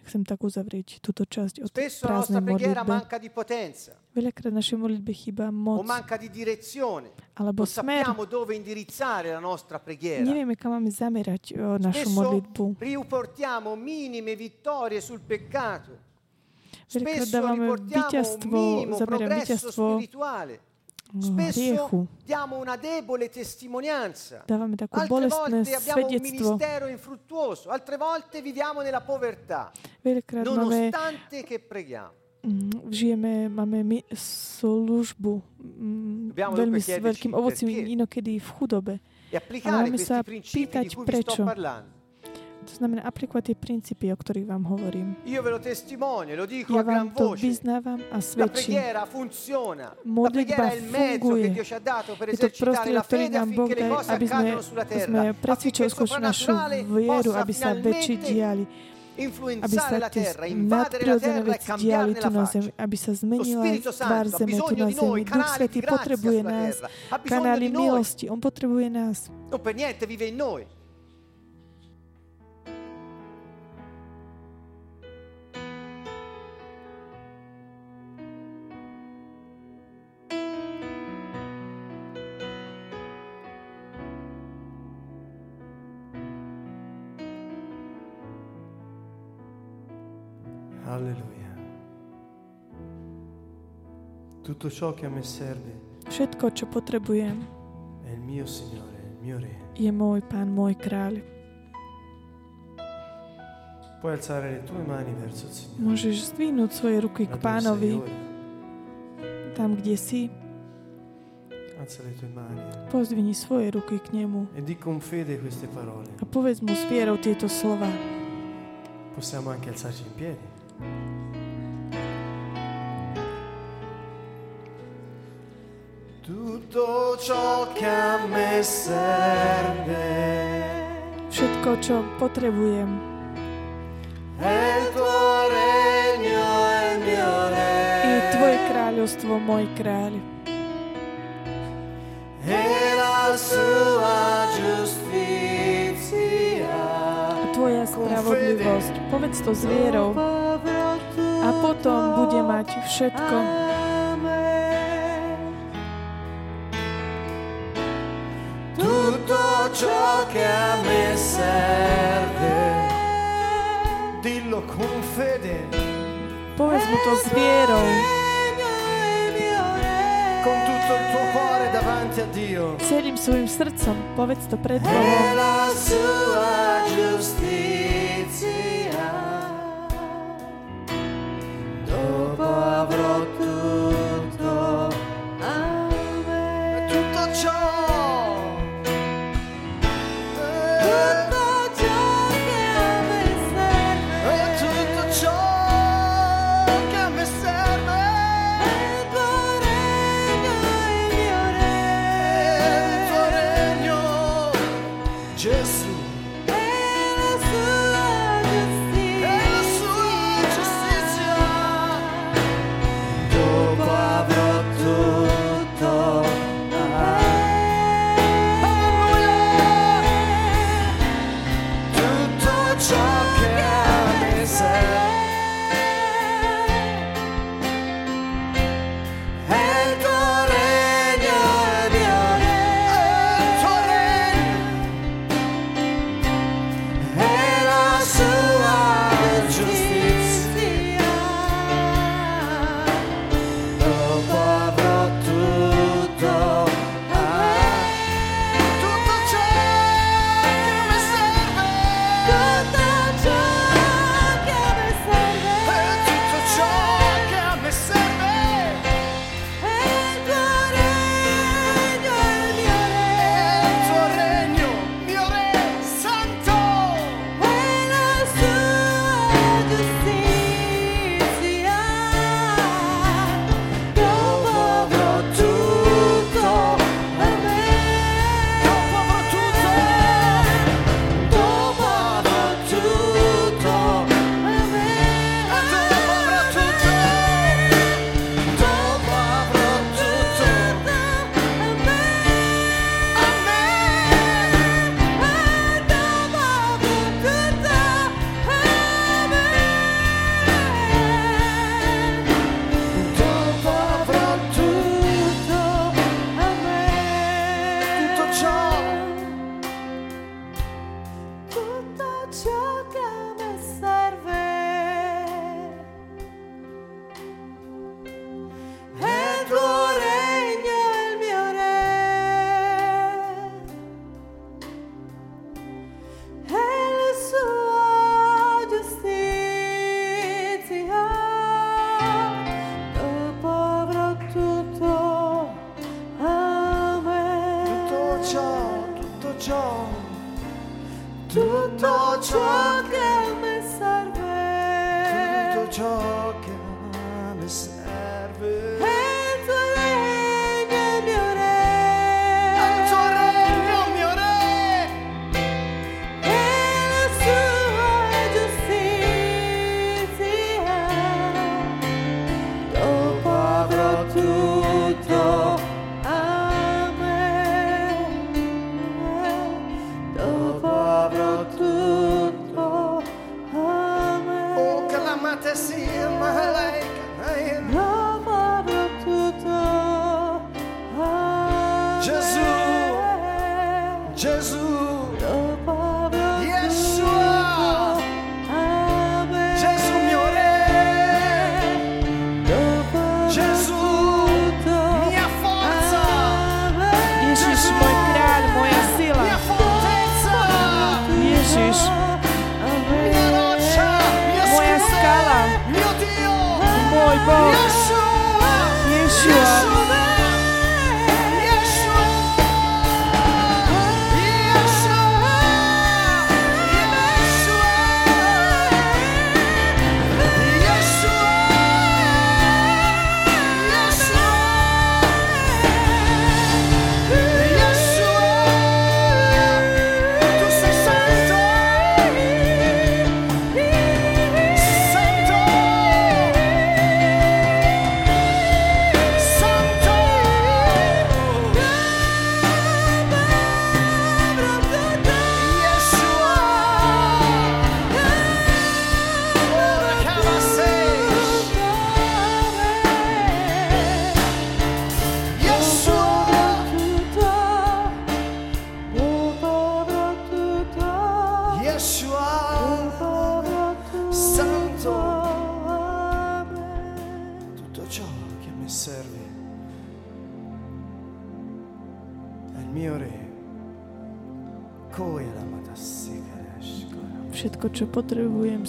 Chcem tak uzavrieť túto časť o tej spesso la nostra prázdnej preghiera modlitbe. manca di potenza Veľakrát našej modlitbe chýba o moc, manca di direzione, alebo non smer. sappiamo dove indirizzare la nostra preghiera. Nevieme, kam máme zamerať o našu Spesso modlitbu. riportiamo minime vittorie sul peccato. Veľakrát Spesso dávame riportiamo un víťazstvo, minimo progresso víťazstvo spirituale. O Spesso diamo una debole testimonianza. Altre volte abbiamo un ministero infruttuoso, altre volte viviamo nella povertà, nonostante che preghiamo. mm, žijeme, máme my, službu mm, Dobbiamo veľmi s veľkým ovocím, inokedy v chudobe. E applicare máme sa pýtať prečo. To znamená aplikovať tie princípy, o ktorých vám hovorím. Io ve lo testimonio, lo dico Ja vám to voce. vyznávam a svedčím. Modlitba funguje. Je to la ktorý nám Boh cose aby sme, sme skôr našu vieru, aby sa väčší diali, aby sa tie la nadprirodzené e veci diali tu na zemi, aby sa zmenila tvár zeme tu na zemi. Duch Svetý potrebuje nás, kanály milosti, On potrebuje nás. Tutto ciò che a me serve Všetko, čo potrebujem, è il mio Signore, il mio Re. je môj Pán, môj kráľ. Puoi alzare le tue mani verso il Signore. Môžeš zdvihnúť svoje ruky k Da dove sei Pánovi, ora. tam, kde si. Alza le tue mani Pozdvihni svoje ruky k Nemu e di con fede queste parole. a povedz Mu s vierou tieto slova. Possiamo anche alzarci in piedi. to, čo kame serve. Všetko, čo potrebujem. I Tvoje kráľovstvo, môj kráľ. A tvoja spravodlivosť. Povedz to zvierou. A potom bude mať všetko. tutto ciò che a me serve. Dillo con fede. Povedz mu to s vierou. Con tutto il tuo cuore davanti a Dio. Celým svojim srdcom povedz to pred Bohom. La sua giustizia. people.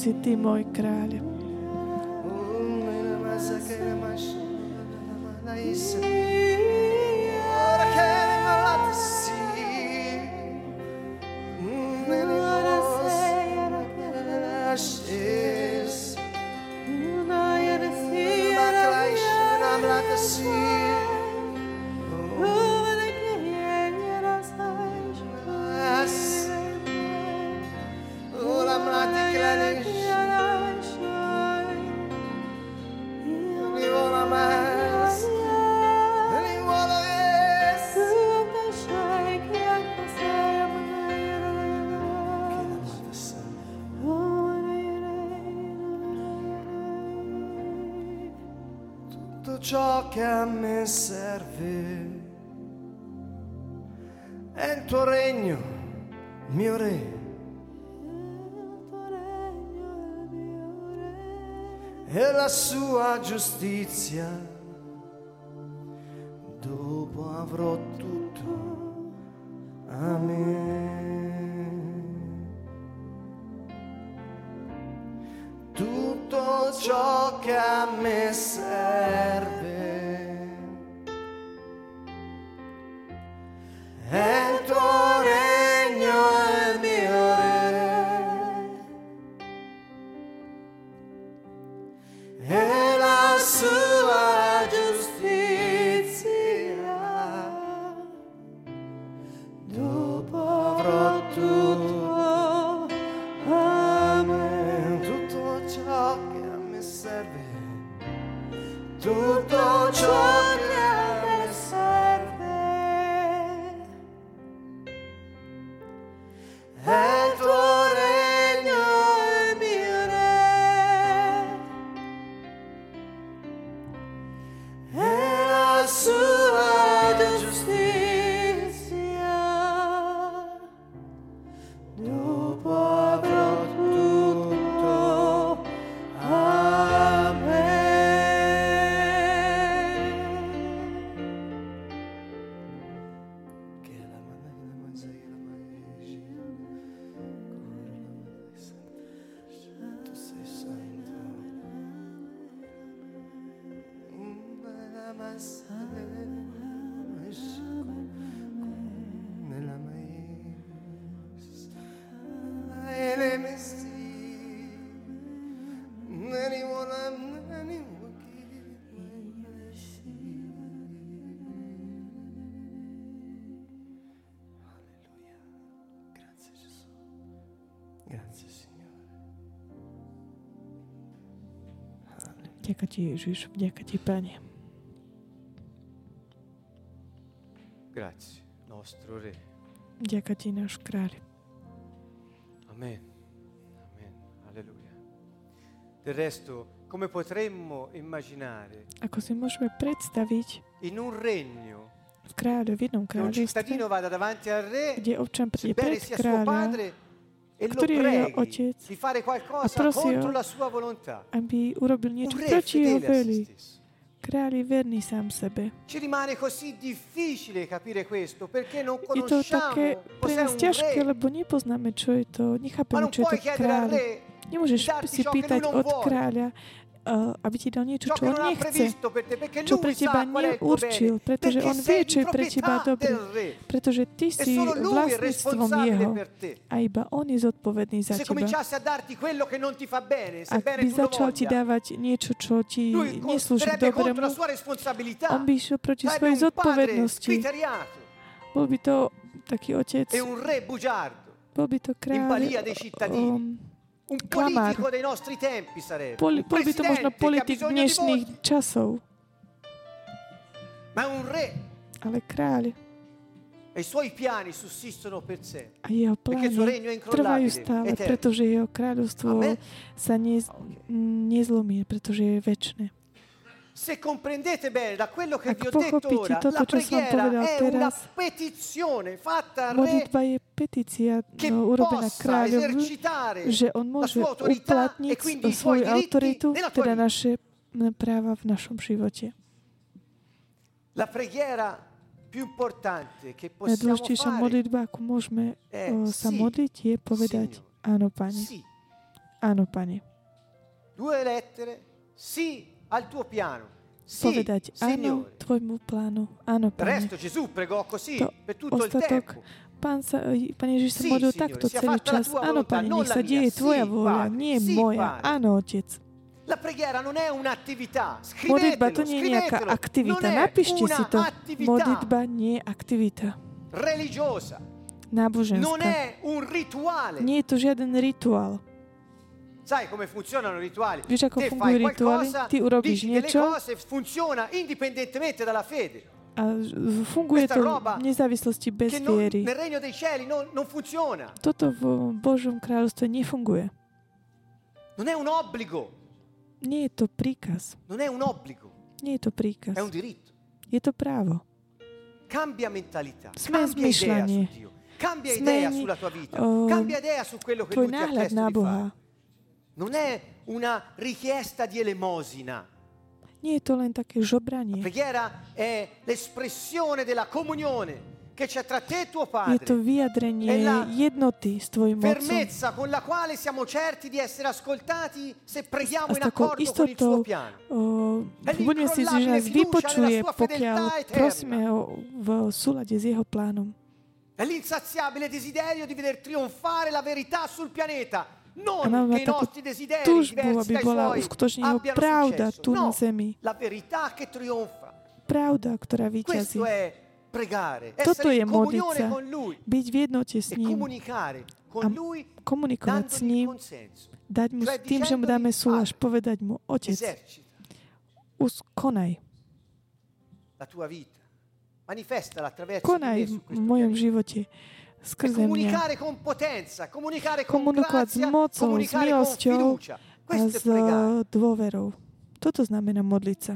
Si Ty, môj kráľ. Serve è il tuo regno, mio re. E la sua giustizia, dopo avrò tutto. Amen. Tutto ciò che a me serve Ježiš, ďaká Ti, Pane. Grazie, nostro Re. Ďaká Ti, náš kráľ. Amen. Amen. Alleluia. Del resto, come potremmo immaginare Ako si môžeme predstaviť in un regno v kráľu, v jednom kráľovstve, cittadino vada davanti al re, kde občan príde pred kráľa, ktorý je jeho otec, sua volontà. aby urobil niečo proti jeho a veli. Kráľ je verný sám sebe. Je to také pre nás ťažké, lebo nepoznáme, čo je to, nechápeme, čo je to kráľ. Nemôžeš si pýtať od kráľa, aby ti dal niečo, čo on nechce, čo pre teba neurčil, pretože on vie, čo je pre teba dobré, pretože ty si vlastníctvom jeho. a iba on je zodpovedný za teba. Ak by začal ti dávať niečo, čo ti neslúži k dobrému, on by išiel proti svojej zodpovednosti. Bol by to taký otec, bol by to kráľ, um, un tempi sarebbe, bol, by to možno politik dnešných časov, ma è un re. Ale kráľ e i suoi piani sussistono per sempre. a jeho plány trvajú stále, pretože jeho kráľovstvo sa nez, Ok. nezlomí, pretože je väčšie. Se comprendete bene da quello che vi ho detto ora, toto, la preghiera è una petizione fatta al re Modlitba je petícia che no, urobená kráľovi, že on la môže sua autorità uplatniť svoju autoritu, teda naše práva v našom živote. La preghiera più importante che possiamo Najdôležitejšia modlitba, ako môžeme è o, sa sì, modliť, je povedať Signore. áno, Pane. sì, Áno, Pane. due lettere, sì al tuo piano. Sì, Povedať áno. Tvojmu plánu. Áno, Pane. resto Gesù pregò così To per tutto il tempo. Pán, sa, Pán Ježiš sa Sì, modlil takto celý čas. Áno, Pane, non nech sa deje Tvoja vôľa, nie moja. Áno, Otec. La preghiera non è un'attività, Modlitba to nie je nejaká aktivita. Non Napíšte si to. Modlitba nie je aktivita. religiosa, non Náboženská. è un rituale. Nie je to žiaden rituál. Sai come funzionano i rituali? Vieš, ako Te fungujú rituály? qualcosa, Ty urobíš dici delle niečo cose, funziona indipendentemente dalla fede. a funguje to roba v nezávislosti bez che non- viery. nel regno dei cieli non, non funziona. Toto v Božom kráľovstve nefunguje. Non è un obbligo, Nie je to príkaz. non è un obbligo, Nie je to príkaz. è un diritto. Je to právo. Cambia mentalità, Smej cambia idea zmyšľanie. su Dio, cambia idea sulla tua vita, oh, cambia idea su quello che Tvoj lui ti ha náhľad chiesto na di Boha. Non è una richiesta di elemosina. Nie je to len také La žobranie. preghiera è l'espressione della comunione che c'è tra te e tuo Je to Padre. vyjadrenie jednoty s Tvojim Otcom. Fermezza con la quale siamo certi di essere ascoltati se A preghiamo s in takou accordo con il istotou suo piano. o, buďme si istí, že nás vypočuje, pokiaľ prosíme ho v súlade s jeho plánom. È l'insaziabile desiderio di veder trionfare la verità sul pianeta. A máme takú túžbu, aby bola uskutočnená pravda tu na No, zemi. Pravda, ktorá vyťazí. Toto je modliť sa. Byť v jednote s ním. A komunikovať s ním. Dať mu tým, že mu dáme "Padre, povedať mu, Otec, Esercita us, konaj. v mojom živote. E Skrze mňa. comunicare con potenza, comunicare con Komunikovať s grazia, mocou, s comunicare con milosťou fiducia. a Questo è s pregare. dôverou. Toto znamená modliť sa.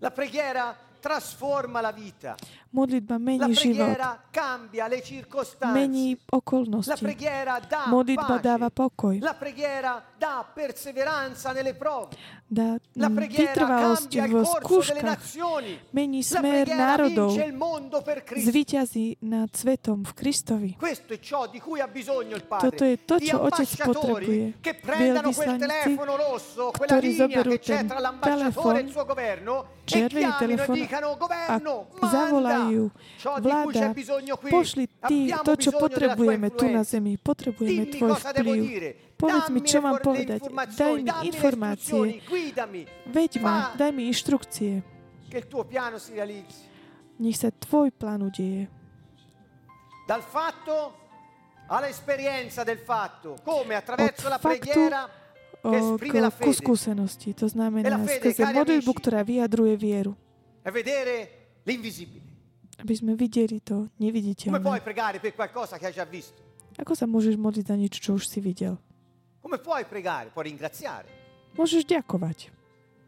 La preghiera trasforma la vita. Modlitba mení život. Mení okolnosti. Modlitba dáva pokoj. Dá vytrvalosť cambia il v corso delle skúškach. Mení smer národov. Zvíťazí nad svetom v Kristovi. Questo è ciò di cui ha bisogno il Padre. Toto je to, čo Otec potrebuje. che prendano quel Veľvyslanci, telefono rosso, quella ktorí linea zoberú che c'è ten tra l'ambasciatore e il telefon, suo governo e červený chiamino e telefon a zavolajú c'è vláda, pošli ty to, čo tua potrebujeme tu na zemi. Potrebujeme tvoj vplyv. Povedz mi, čo mám povedať. Daj informazioni, mi informácie. Veď ma, daj mi inštrukcie. Nech sa tvoj plán udeje. Dal fatto all'esperienza del fatto, come attraverso la preghiera k, ku skúsenosti. To E znamená fede, skrze modlitbu, ktorá vyjadruje vieru. Aby sme videli to neviditeľné. Ako sa môžeš modliť za niečo, čo už si videl? Môžeš ďakovať.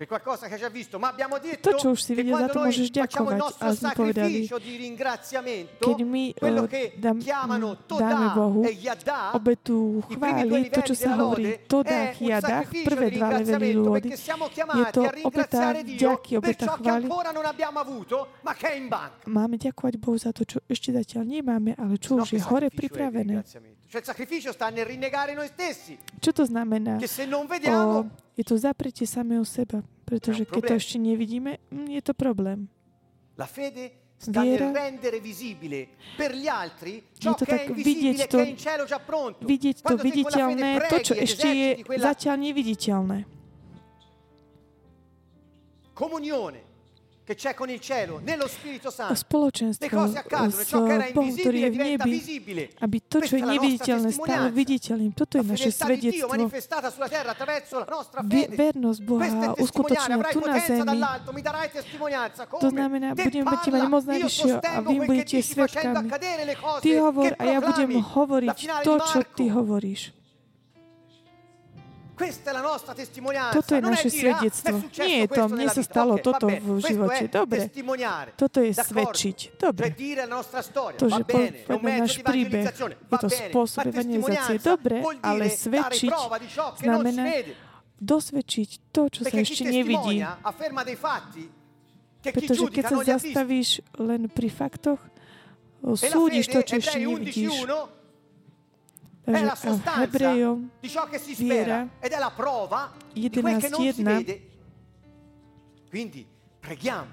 To, čo už si videl, za to môžeš facciamo il ďakovať. nostro Ale sme povedali, sacrificio di ringraziamento, keď my quello che dám, chiamano dáme Bohu e obetu chváli, to, čo sa hovorí, to è dá un chiadach, sacrificio prvé dva levely lôdy, je to a obeta per obeta banca. Máme ďakovať Bohu za to, čo ešte zatiaľ nemáme, ale čo už je hore pripravené. Ringraziamento? Cioè il sacrificio sta nel rinnegare noi stessi, Čo to znamená? O, je to zapretie samého seba, pretože keď to ešte nevidíme, mm, je to problém. La fede sta Viera- nel rendere visibile per gli altri ciò to tak vidieť to- è in cielo già pronto. Vidieť to viditeľné, to, čo ed ešte je zatiaľ neviditeľné. comunione spoločenstvo s ciò che era Bohom, ktorý invisibile je v nebi, visibile. aby to, čo je neviditeľné, stalo viditeľným. Toto je La naše svedectvo. manifestata sulla terra attraverso la nostra Vie- fede. vernosť Questo Boha uskutočnená avrai tu na potenza zemi. dall'alto, mi darai testimonianza. Come? To znamená, budem mať parla, moc najvyššieho a vy budete svetkami. accadere le cose Ty hovor a ja budem hovoriť to, čo ty hovoríš. Toto je naše ah, svedectvo. Nie je to, mne sa stalo toto v živote. Dobre, toto je svedčiť. Dobre. To, že povedať náš príbeh, je to spôsob evangelizácie. Dobre, ale svedčiť znamená dosvedčiť to, čo sa ešte nevidí. Pretože keď sa zastavíš len pri faktoch, E súdiš to, čo ešte nevidíš. Nella sostanza di ciò che si spera ed è la prova di Е, che non si vede. Quindi preghiamo,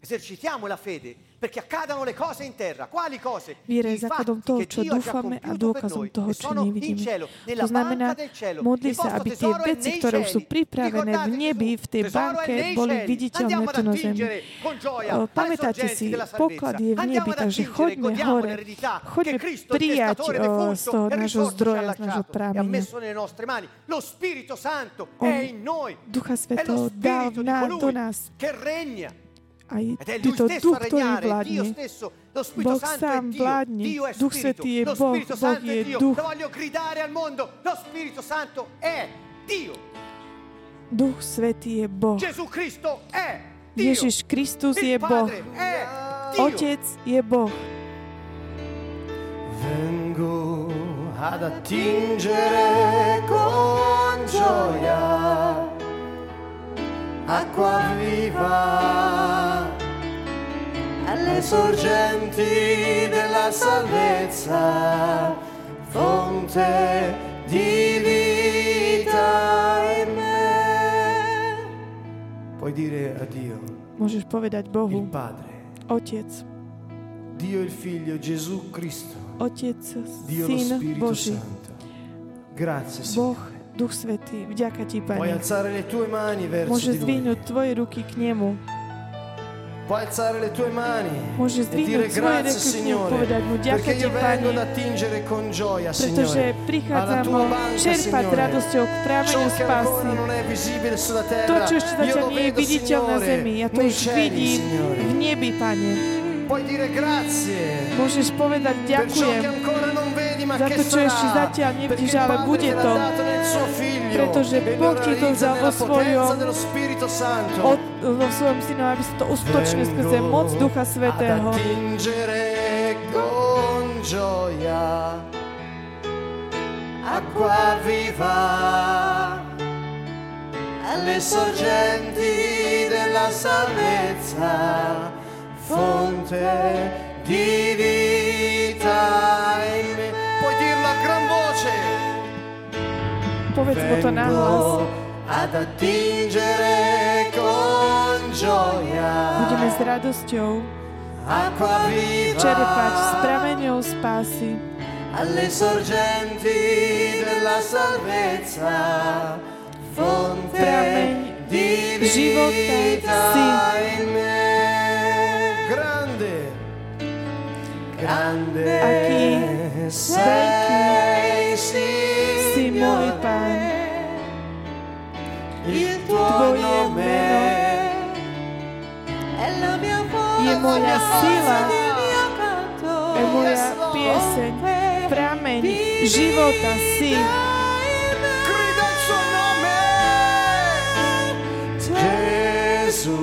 esercitiamo la fede perché accadano le cose in terra. Quali cose? Viera je základom toho, čo dúfame a dôkazom toho, čo nevidíme. To znamená, modli sa, aby tie veci, ktoré už sú pripravené v nebi, v tej banke, boli viditeľné tu na zemi. Pamätáte si, poklad je v nebi, takže choďme hore. Choďme prijať z toho nášho zdroja, z nášho prámenia. messo nelle nostre mani. Lo Spirito Santo On è in noi. Ducha Svetého dal na, do nás. Aj stesso duch, a ktorý regnare, Dio vládne. stesso, lo Spirito Boh Santo è sám Dio, vládne. Dio è Duch Svetý je lo Boh, Spirito Boh Santo è je Dio. duch. Lo voglio gridare al mondo, lo Spirito Santo è Dio. Duch Svetý je Boh. Gesù Cristo è Dio. Ježiš Kristus je Boh. Padre è Dio. Otec je Boh. Vengo ad attingere con gioia acqua viva alle sorgenti della salvezza, fonte di vita in me. Puoi dire a Dio, Môžeš povedať il Bohu, Padre, Otec, Dio il Figlio, Gesù Cristo. Otec, Dio lo Syn Spirito Boží, Santo. Grazie Boh, Signore. Duch Svetý, vďaka Ti, Puoi Pane. alzare le tue mani verso Môžeš di Lui. zdvihnúť Tvoje ruky k Nemu. Puoi alzare le tue mani Môžeš e dire zdvihnúť svoje grazie ruky k Nemu, Signore. povedať Mu, ďakujem Perché Ti, io vengo ad Pane, attingere con gioia, pretože Signore. prichádzam alla tua banca, čerpať Signore. radosťou k Ciò che ancora spásy. non è visibile sulla To, terra, čo ešte io zatiaľ lo nie je vedo, viditeľ na Signore, zemi, ja to nei už cieli, vidím Signore. nebi, Pane. Puoi dire grazie Môžeš povedať per ciò ďakujem che ancora non vedi, ma za che to, čo ešte sarà. zatiaľ nevidíš, Perché il ale Padre bude te l'ha to. dato Pretože Boh ti to vzal vo svojom potenza dello Spirito Santo. od, vo svojom synu, aby sa to uskutočnilo skrze moc Ducha Svetého. Acqua viva alle sorgenti della salvezza, fonte di vita in me. Puoi dirlo a gran voce. Povedz mu to nahlas. Vengo ad attingere con gioia. Budeme s radosťou. Acqua viva čerpať s prameňou spásy. alle sorgenti della salvezza. Fonte di vita in me. Grande. Grande sei il tuo nome je moja sila, je moja pieseň, prameň života si. Nome. Gesù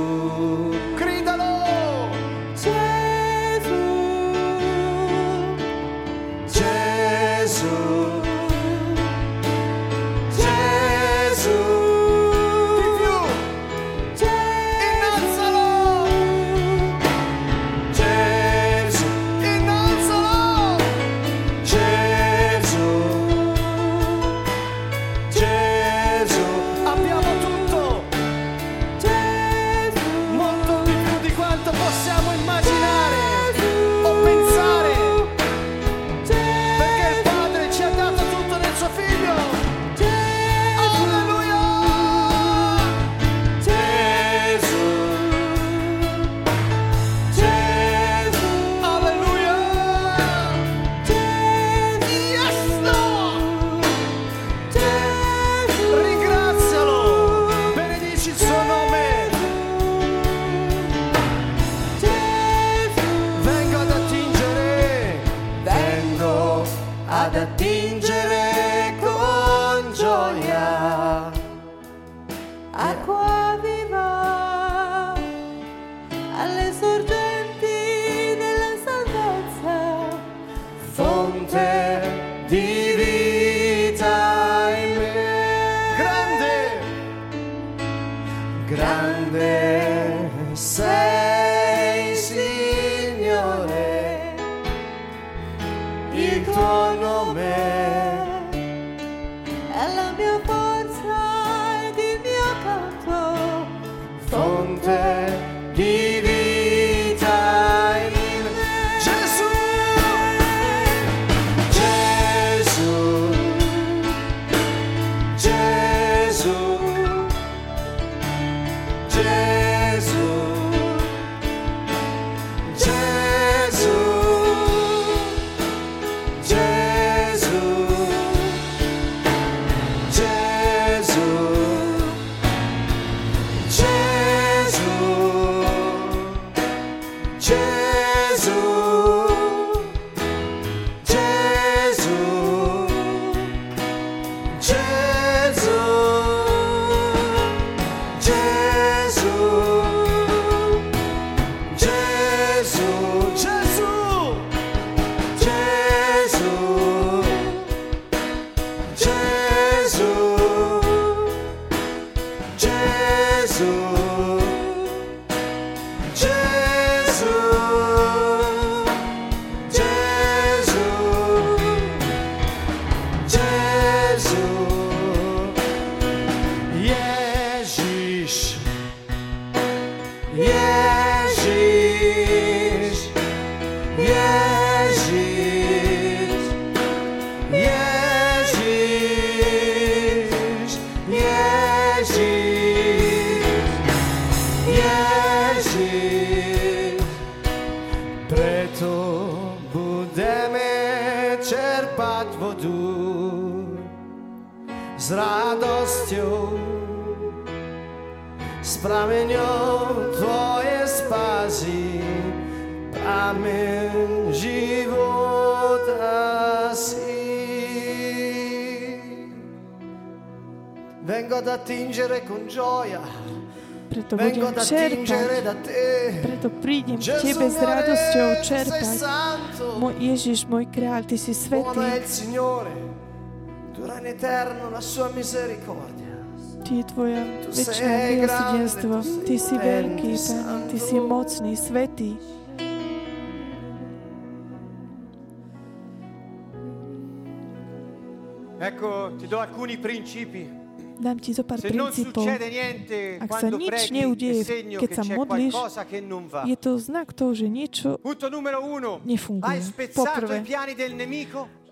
ad attingere con gioia, Preto vengo budem ad attingere čerpať. da Te. Preto prídem k Gesù Tebe s mio radosťou Re, sei čerpať. santo. Môj Ježiš, môj kráľ, Ty si Buono è svetý. il Signore, dura in eterno la sua misericordia. Ty je Tvoja Tu väčšie sei milosrdenstvo. grande, tu Ty sei si veľký, potente, Pane. Ty santo. si mocný, svetý. Ecco, ti do alcuni principi. Dám Ti zo pár princípov. Ak sa nič neudeje, segno keď sa modlíš, qualcosa che non va. Je to znak toho, že niečo nefunguje. Poprvé,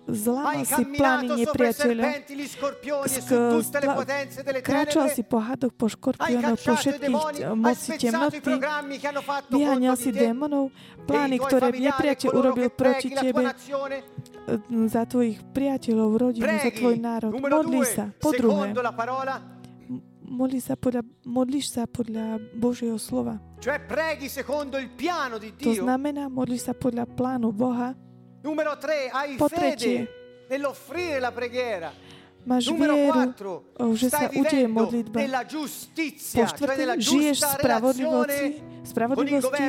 Hai si plány nepriateľa. e Kráčal si po hadoch, po škorpiónoch, po všetkých moci temnoty. Vyháňal si démonov, E plány, ktoré nepriateľ urobil proti tebe, nazione? e, za tvojich priateľov, rodinu, za tvoj národ. Modli sa. Po druhé, modli sa podľa, modlíš sa podľa Božieho slova. To znamená, modlíš sa podľa plánu Boha. Numero tre, hai Po tretie. fede nell'offrire la preghiera. Máš Numero vieru, quattro, že sa stai udeje modlitba. Po štvrté, žiješ spravodlivosti, spravodlivosti,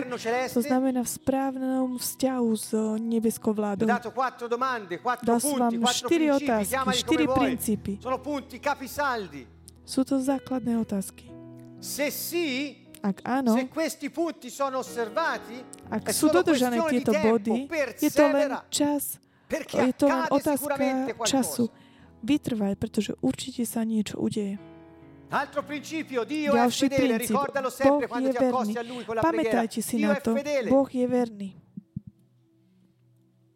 to znamená v správnom vzťahu s o, nebeskou vládou. dato quattro domande, quattro Dal som vám štyri principi, otázky, štyri princípy. Sono punti capisaldi. Sú to základné otázky. Se sì, Ak áno, se questi punti sono osservati, ak è sú dodržané tieto body, je to len čas, perché je to len otázka času. Vytrvaj, pretože určite sa niečo udeje. Altro principio, Dio è Ďalší fedele, princíp. ricordalo Boh sempre quando je ti verný. accosti a Lui con la preghiera. Pamätajte si Dio na è to. fedele. Boh je verný.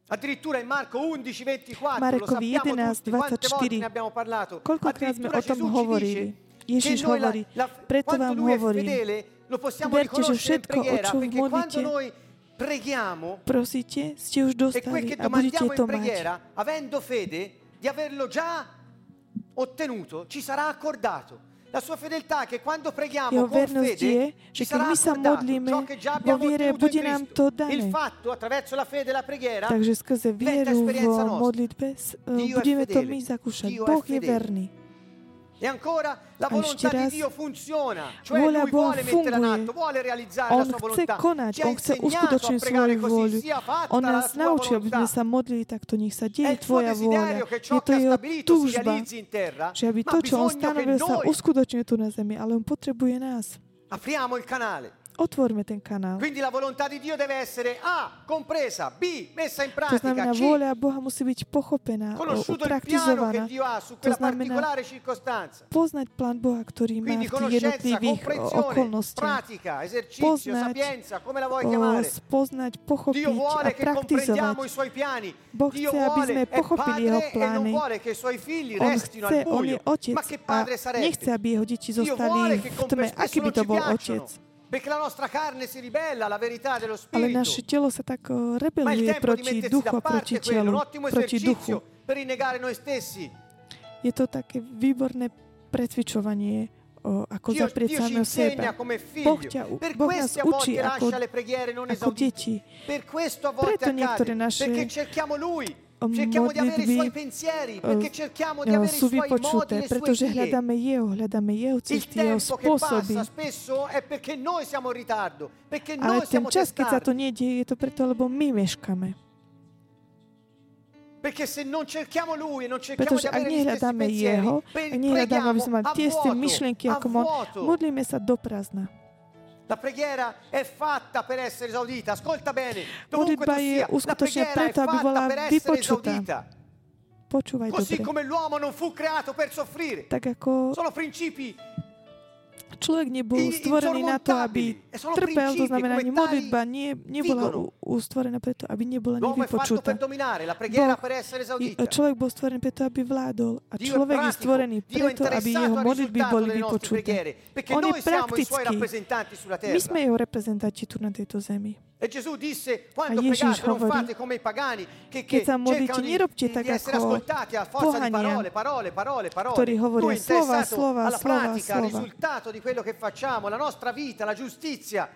Addirittura in Marco 11, 24, lo Marekovi sappiamo 11, tutti, quante volte 24. ne abbiamo parlato. Koľkokrát sme o tom hovorili. Ježiš hovorí, preto vám è hovorím, verte, že riconoscere in všetko, o preghiera, čo perché quando modlíte, noi preghiamo prosíte, ste už e quel dostali che a budete domandiamo to in mať. preghiera, avendo fede di averlo già ottenuto, ci sarà accordato. La sua fedeltà è che quando preghiamo Jeho con vernosť je, fede že ci keď sarà my sa accordato modlíme ciò che già vo abbiamo viere, ottenuto bude in nám Cristo. to Il dané. fatto attraverso la fede e la preghiera Takže skrze diventa vieru v esperienza nostra. modlitbe s- e, Dio è budeme to fedele. my zakúšať. Dio è Boh je fedele. verný. E ancora la raz, di Dio funziona, vôľa lui Boha vuole mettere funguje. atto, vuole realizzare la On sua chce volontà. konať, Ci ha on chce insegnato a pregare così, vôľu. sia fatta On la nás tua naučil, aby sme volontà. sa modlili, tak to nech sa È deje il suo Tvoja vôľa. Je to che ha jeho stabilito si túžba, realizzi in terra, že aby ma to, čo on che stanovil, sa noi tu na zemi, ale on potrebuje nás. apriamo il canale. Otvorme ten kanál. Quindi la volontà di Dio deve essere A, compresa, B, messa in To pratica, znamená, C, vôľa Boha musí byť pochopená, conosciuto il piano che praktizovaná. Dio ha su To quella znamená, particolare circostanza. poznať plán Boha, ktorý má Quindi v tých conoscenza, jednotlivých o, comprensione, okolnostiach. pratica, esercizio, Poznať, sapienza, come la vuoi O, chiamare. spoznať, pochopiť Dio a vuole che comprendiamo praktizovať. i suoi piani. Boh Dio chce, aby vuole, sme è pochopili jeho padre e non plány. vuole che i suoi figli On restino chce, al on je buio. otec Ma che a padre sarebbe? nechce, aby jeho deti Dio zostali che v tme. Aký by to bol piacciono, otec? perché la nostra carne si ribella alla verità dello Ale spirito. naše telo sa tak il rebeluje proti duchu a proti telu, un ottimo proti duchu. esercizio per rinnegare noi stessi. Je to také výborné pretvičovanie, o, ako zaprieť samého seba. Boh, ťa, boh nás učí ako, lascia le preghiere non ako deti. Preto niektoré naše, Um, modlitby, sú vypočuté, pretože hľadáme jeho, hľadáme jeho cesty, jeho spôsoby. Ale ten čas, keď sa to nedieje, je to preto, lebo my meškame. Perché se non cerchiamo Lui e non cerchiamo Pretože di avere gli stessi pensieri, Jeho, ak nehľadáme, aby sme mali tie isté myšlienky ako on, modlíme sa do prázdna. La preghiera è fatta per essere esaudita. Ascolta bene. Modlitba je uskutočne preto, aby bola fatta per essere vypočutá. esaudita. Počúvaj Così dobre. come l'uomo non fu creato per soffrire. Tak ako Sono principi človek nebol stvorený na to, aby trpel, to znamená, ani modlitba nie, nebola ustvorená preto, aby nebola nevypočutá. Boh. Človek bol stvorený preto, aby vládol. A človek je stvorený preto, aby jeho modlitby boli vypočuté. On je praktický. My sme jeho reprezentanti tu na tejto zemi. E Gesù disse, quando pregate non fate come i pagani che, che cercano di, di essere ascoltati a forza di parole, parole, parole, parole. slova, interessato slova, alla slova, pratica, al risultato di quello che facciamo, la nostra vita, la giustizia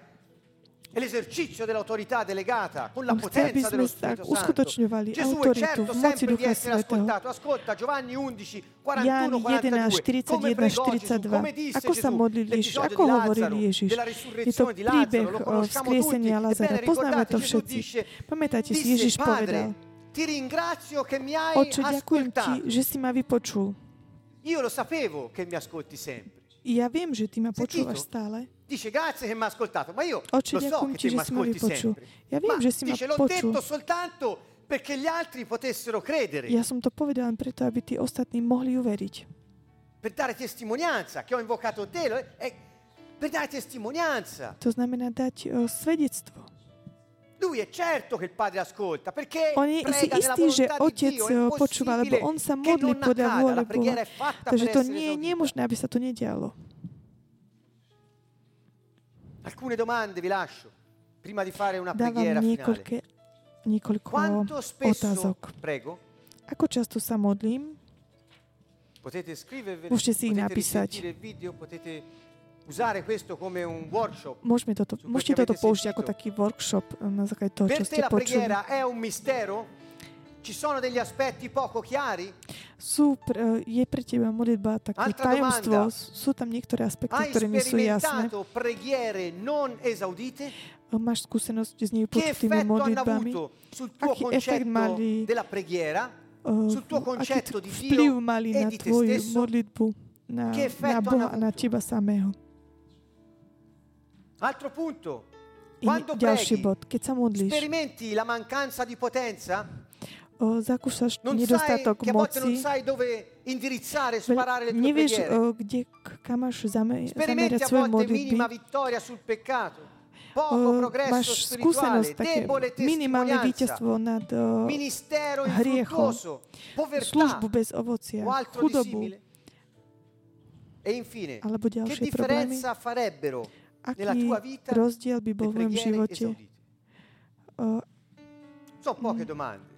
chce, aby sme tak uskutočňovali autoritu certo v moci sempre di Ducha essere Svetého. ascoltato. Ascolta Giovanni 11, Jan 41, 11, 42. Come 41, pregò Gesù, 42. come disse Ako sa modlil Ježiš? Ako hovoril Ježiš? Je to príbeh vzkriesenia Lazara. Poznáme to všetci. dice, Pamätajte si, Ježiš povedal, ti ringrazio che mi hai Oče, ďakujem ti, že si ma vypočul. Io lo sapevo che mi ascolti sempre. Ja viem, že ty ma počúvaš stále. Dice grazie che mi ha ascoltato, ma io Oče, lo so ďakujem che ti, te mi si ma ascolti vypočul. sempre. Ja viem, Ma že si ma dice l'ho počul. detto soltanto perché gli altri potessero credere, Ja som to povedal len preto, aby tí ostatní mohli uveriť. per dare testimonianza che ho invocato te, lo- è per dare testimonianza. To znamená dať o, svedectvo. Lui è certo che il Padre ascolta, perché On je si prega nella istý, že volontà di otec Dio, è o, počúva, lebo impossibile on sa che modlí non podľa accada, vôle la preghiera Boha. è fatta Takže to essere nie, je esaudita. možné, aby sa to nedialo. Alcune domande vi lascio prima di fare una Dávam preghiera finale. niekoľké, niekoľko Quanto spesso, otázok. prego, Ako často sa modlím? potete Môžete si ich napísať. video, potete usare questo come un workshop. Môžeme toto, môžete toto použiť ako taký workshop eh, na základe toho, čo Per te ste la počuli. preghiera è un mistero? Ci sono degli aspetti poco chiari? Sú, eh, je pre teba modlitba také Altra tajomstvo? domanda. Sú tam niektoré aspekty, Hai ktoré nie sú jasné? sperimentato preghiere non esaudite? Eh, Máš skúsenosť s nevypočutými effetto modlitbami? sul tuo Aký efekt concetto mali, della preghiera? Eh, sul tuo aký concetto di vplyv Dio mali e na di te tvoju stesso? modlitbu, na, Che effetto na Boha hanno a na teba samého. Altro punto. Quando ďalší preghi, bod. Keď sa modlíš, sperimenti la mancanza di potenza? O, zakúšaš Non sai, nedostatok che a volte non moci, sai dove indirizzare e sparare le tue nevieš, o, kde, kam máš zame, zamerať svoje modlitby. poco progresso máš skúsenosť, také debole minimálne víťazstvo nad o, hriechom, službu bez ovocia, chudobu. E infine, alebo che ďalšie problémy. differenza farebbero nella Aký tua vita rozdiel by bol v mojom živote? esaudite? O, Sono poche domande.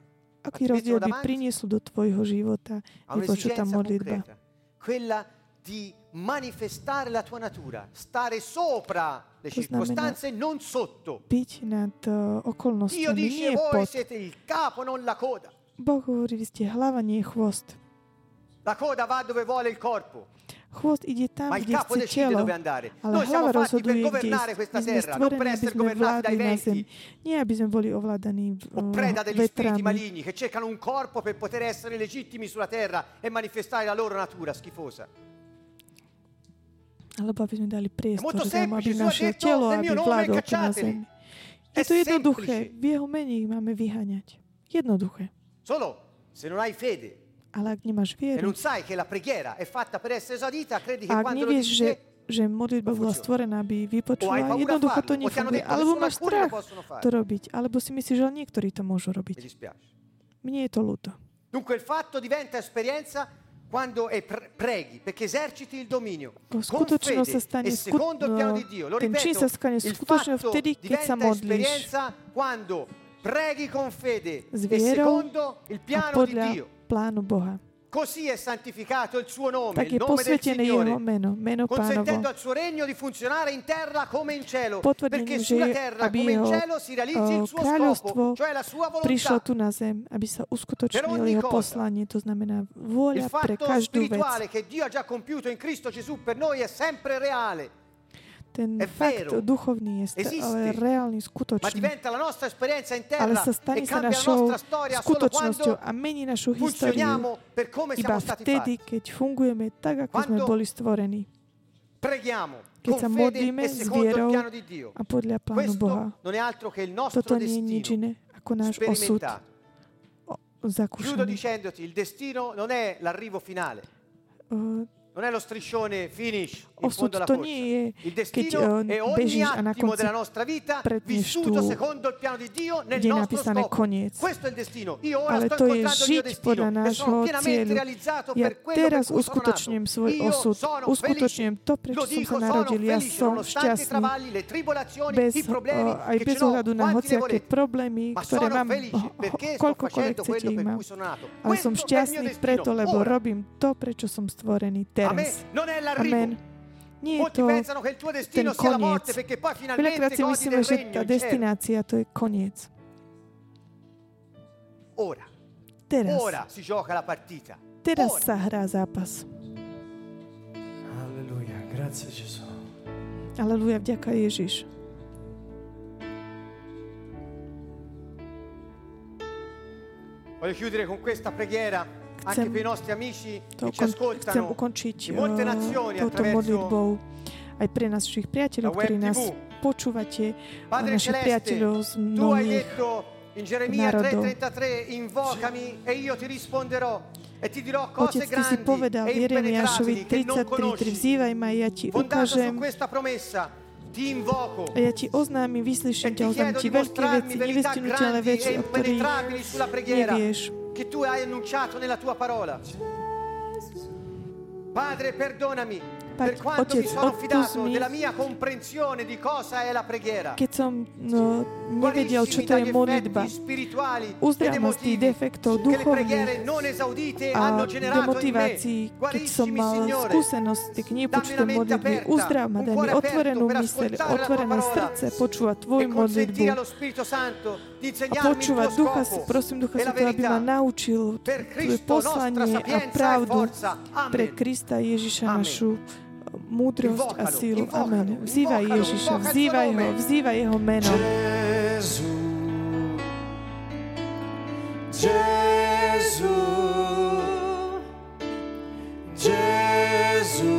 Aký rozdiel by prinieslo do tvojho života vypočutá modlitba? quella di manifestare la tua natura, stare sopra le To circostanze, non sotto. Byť nad Dio okolnostiami, dice nie voi pod. siete il capo, non la coda. Boh hovorí, vy ste hlava, nie chvost. La coda va dove vuole il corpo, Chvost ide tam, ma il kde capo chce decide telo. dove andare. Ale Noi siamo hlava fatti per rozhoduje, kde governare ísť. questa My sme terra, non per stvorení, aby essere sme governati dai vládli na zem. venti Nie, aby sme boli ovládaní o preda uh, degli spiriti vetrami. maligni che cercano un corpo per poter essere legittimi sulla terra e manifestare la loro natura schifosa. Alebo aby sme dali priestor, molto zem, aby semplice, Gesù ha naše detto, telo, nel aby mio nome vládol tu na cacciateli. zemi. È Je to jednoduché. semplice. V jeho mení ich máme vyháňať. Jednoduché. Solo se non hai fede Ale ak nemáš e vieru, non sai che la preghiera è fatta per essere esaudita, credi che ak nevieš, že, že modlitba bola stvorená, aby vypočula, jednoducho to nefunguje. Alebo máš strach to robiť. Alebo si myslíš, že niektorí to môžu robiť. Mne je to ľúto. Dunque il fatto diventa esperienza quando e pre- preghi, perché eserciti il dominio con sa fede stane e secondo il piano di Dio. Lo ripeto, il fatto vtedy, diventa esperienza quando preghi con fede e secondo il piano di Dio. Plánu Boha. Così è santificato il suo nome, Tak il je nome del posvetené jeho Signore, meno, meno consentendo pánovo. al suo regno di funzionare in terra come in cielo, Potvrdením, perché že sulla terra aby come in jeho cielo si realizzi il suo kráľovstvo scopo, cioè la sua prišlo volontà. tu na zem, aby sa uskutočnilo jeho poslanie. To znamená Il vôľa pre fatto každú vec. spirituale che Dio ha già compiuto in Cristo Gesù per noi è sempre reale. ten è fakt vero, duchovný je sta- existe, ale reálny, skutočný. Ale sa stane sa našou skutočnosťou a mení našu históriu iba vtedy, keď fungujeme tak, ako sme boli stvorení. Keď sa modlíme s vierou a podľa Pánu Boha. Toto nie je nič iné ako náš osud. Zakúšaný. Chiudo dicendoti, il destino non è l'arrivo finale. Uh, Non è lo striscione finish in fondo alla corsa. Il keď, eh, è ogni attimo della nostra vita vissuto il piano di Dio nel nostro scopo. Koniec. Ale sto incontrando il mio destino e cieľu. ja teraz per svoj osud. Uskutočním to, prečo som sa narodil. Ja som šťastný. Bez, eh, aj bez ohľadu na hociaké problémy, ktoré mám, koľkokoľvek chcete mám. Ale som šťastný preto, lebo robím to, prečo som stvorený teraz teraz. Amen. Nie je to ten koniec. Veľakrát si myslíme, že tá destinácia to je koniec. Teraz. Teraz sa hrá zápas. Aleluja. Grazie, Gesù. Aleluja, vďaka Ježiš. Voglio chiudere con questa preghiera chcem, to kon- chcem ukončiť uh, touto modlitbou aj pre našich priateľov, ktorí nás počúvate, našich priateľov z mnohých národov. Otec, Ty si povedal Jeremiášovi 33.3, vzývaj ma, ja Ti ukážem ja ti oznámim, vyslyším ťa, oznámim ti veľké veci, nevystinutelné veci, o ktorých nevieš. che tu hai annunciato nella tua parola. Padre, perdonami per quanto mi sono fidato della mia comprensione di cosa è la preghiera. Keď som no, nevedel, čo to je modlitba, uzdrav ma z tých defektov duchovných a demotivácií, keď som mal skúsenosti k nepočtom modlitby. Uzdrav ma, daj mi otvorenú myseľ, otvorené srdce, počúvať Tvoju modlitbu a počúvať Ducha, prosím Ducha Svetého, aby ma naučil tvoje poslanie a pravdu pre Krista Ježiša našu e, múdrosť a sílu. Amen. Vzývaj Ježiša, vzývaj ho, vzývaj jeho meno. Jesus, Jesus,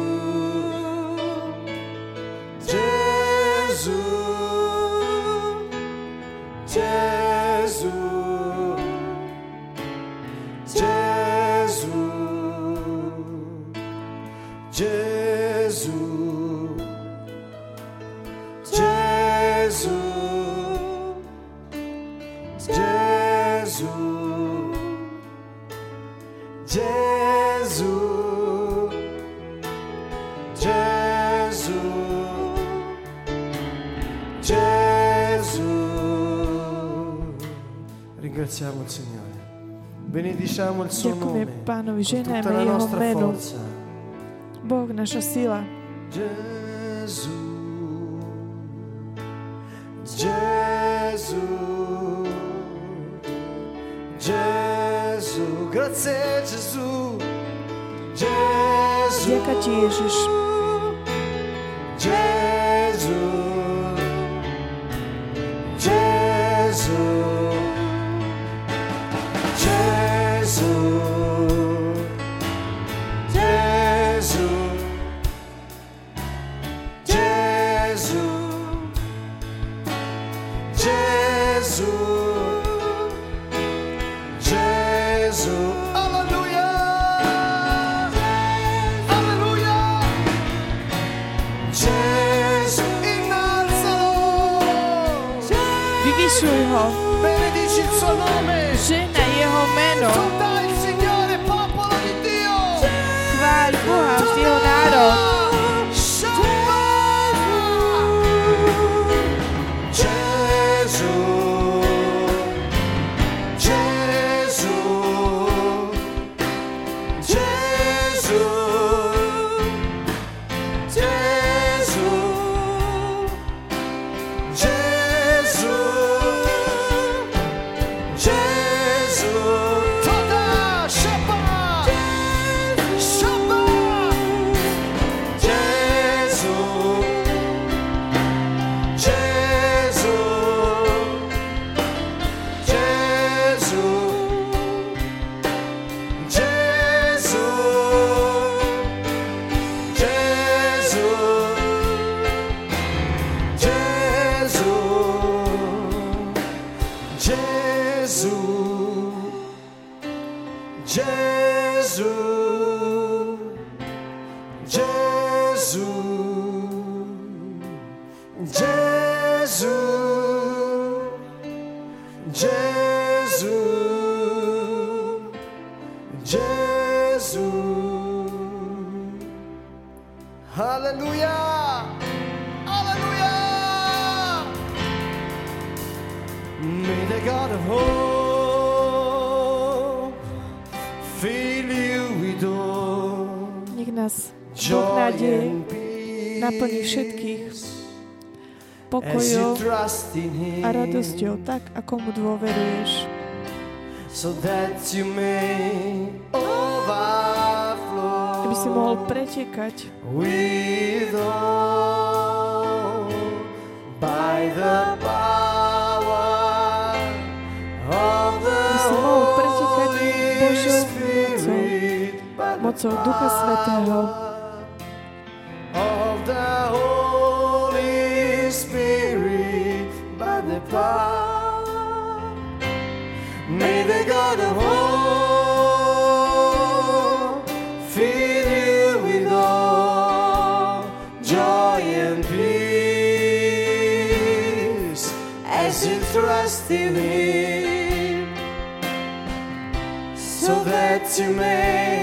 Jesus. Jesus, Jesus. Ringraziamo il Signore. Benediciamo il suo Ďakujeme nome. Pánovi, con tutta ženajme la jeho nostra meno. forza. Boh, naša sila. Gesù. Gesù. Gesù. Grazie Gesù. Gesù. Ďaká ti Ježiš. May the God of hope fill you with all Nech nás Boh nádeje naplní všetkých Him, a radosťou, tak ako mu dôveruješ. so that you may overflow Aby si mohol pretekať with all by the mocou Ducha Svetého, of the Holy Spirit by the power. May the God of hope fill you with all joy and peace as you trust in Him, so that you may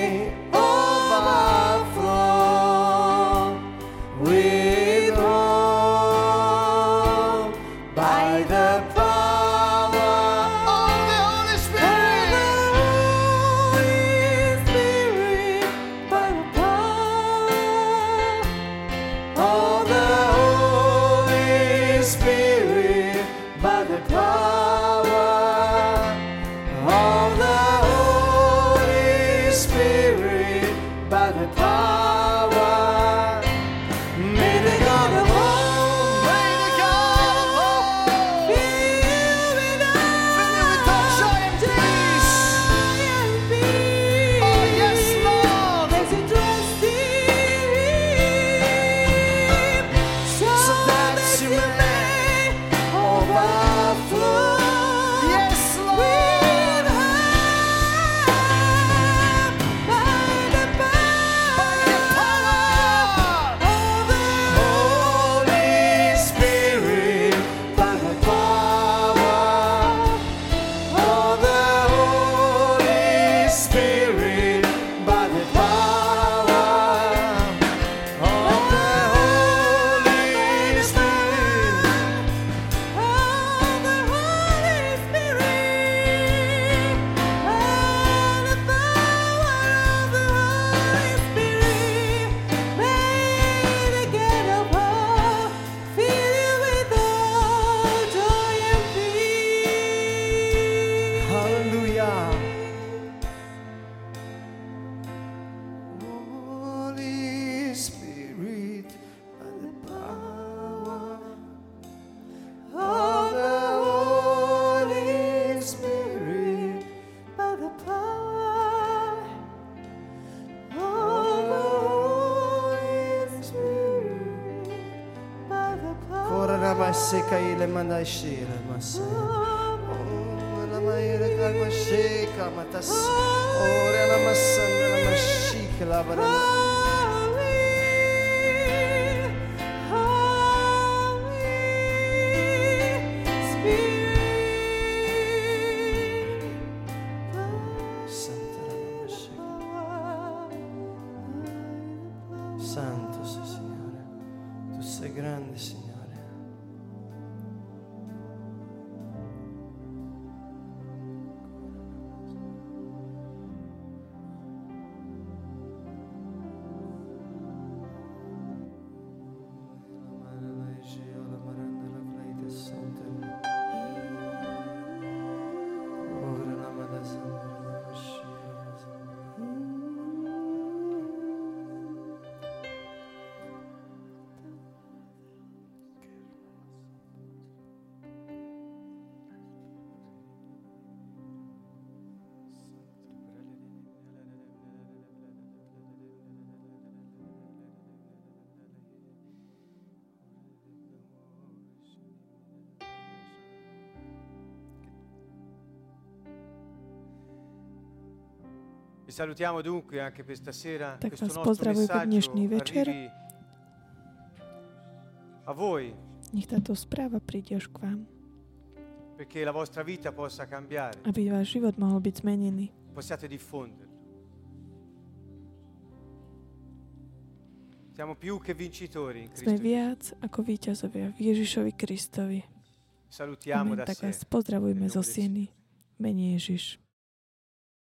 shira masai. Oh, la maira karma shika matas. Oh, la masanda la mashika la bara. Tak vás nostro pozdravujem messaggio dnešný večer. arrivi a voi Nech táto správa príde až k vám, perché la vostra vita possa cambiare, aby váš život mohol byť zmenený. possiate diffonderlo. Siamo più che vincitori in Sme Cristo. Gesù. viac ako víťazovia v Ježišovi Kristovi. Salutiamo Amen. da Tak vás nel zo Sieny. Mene Ježiš.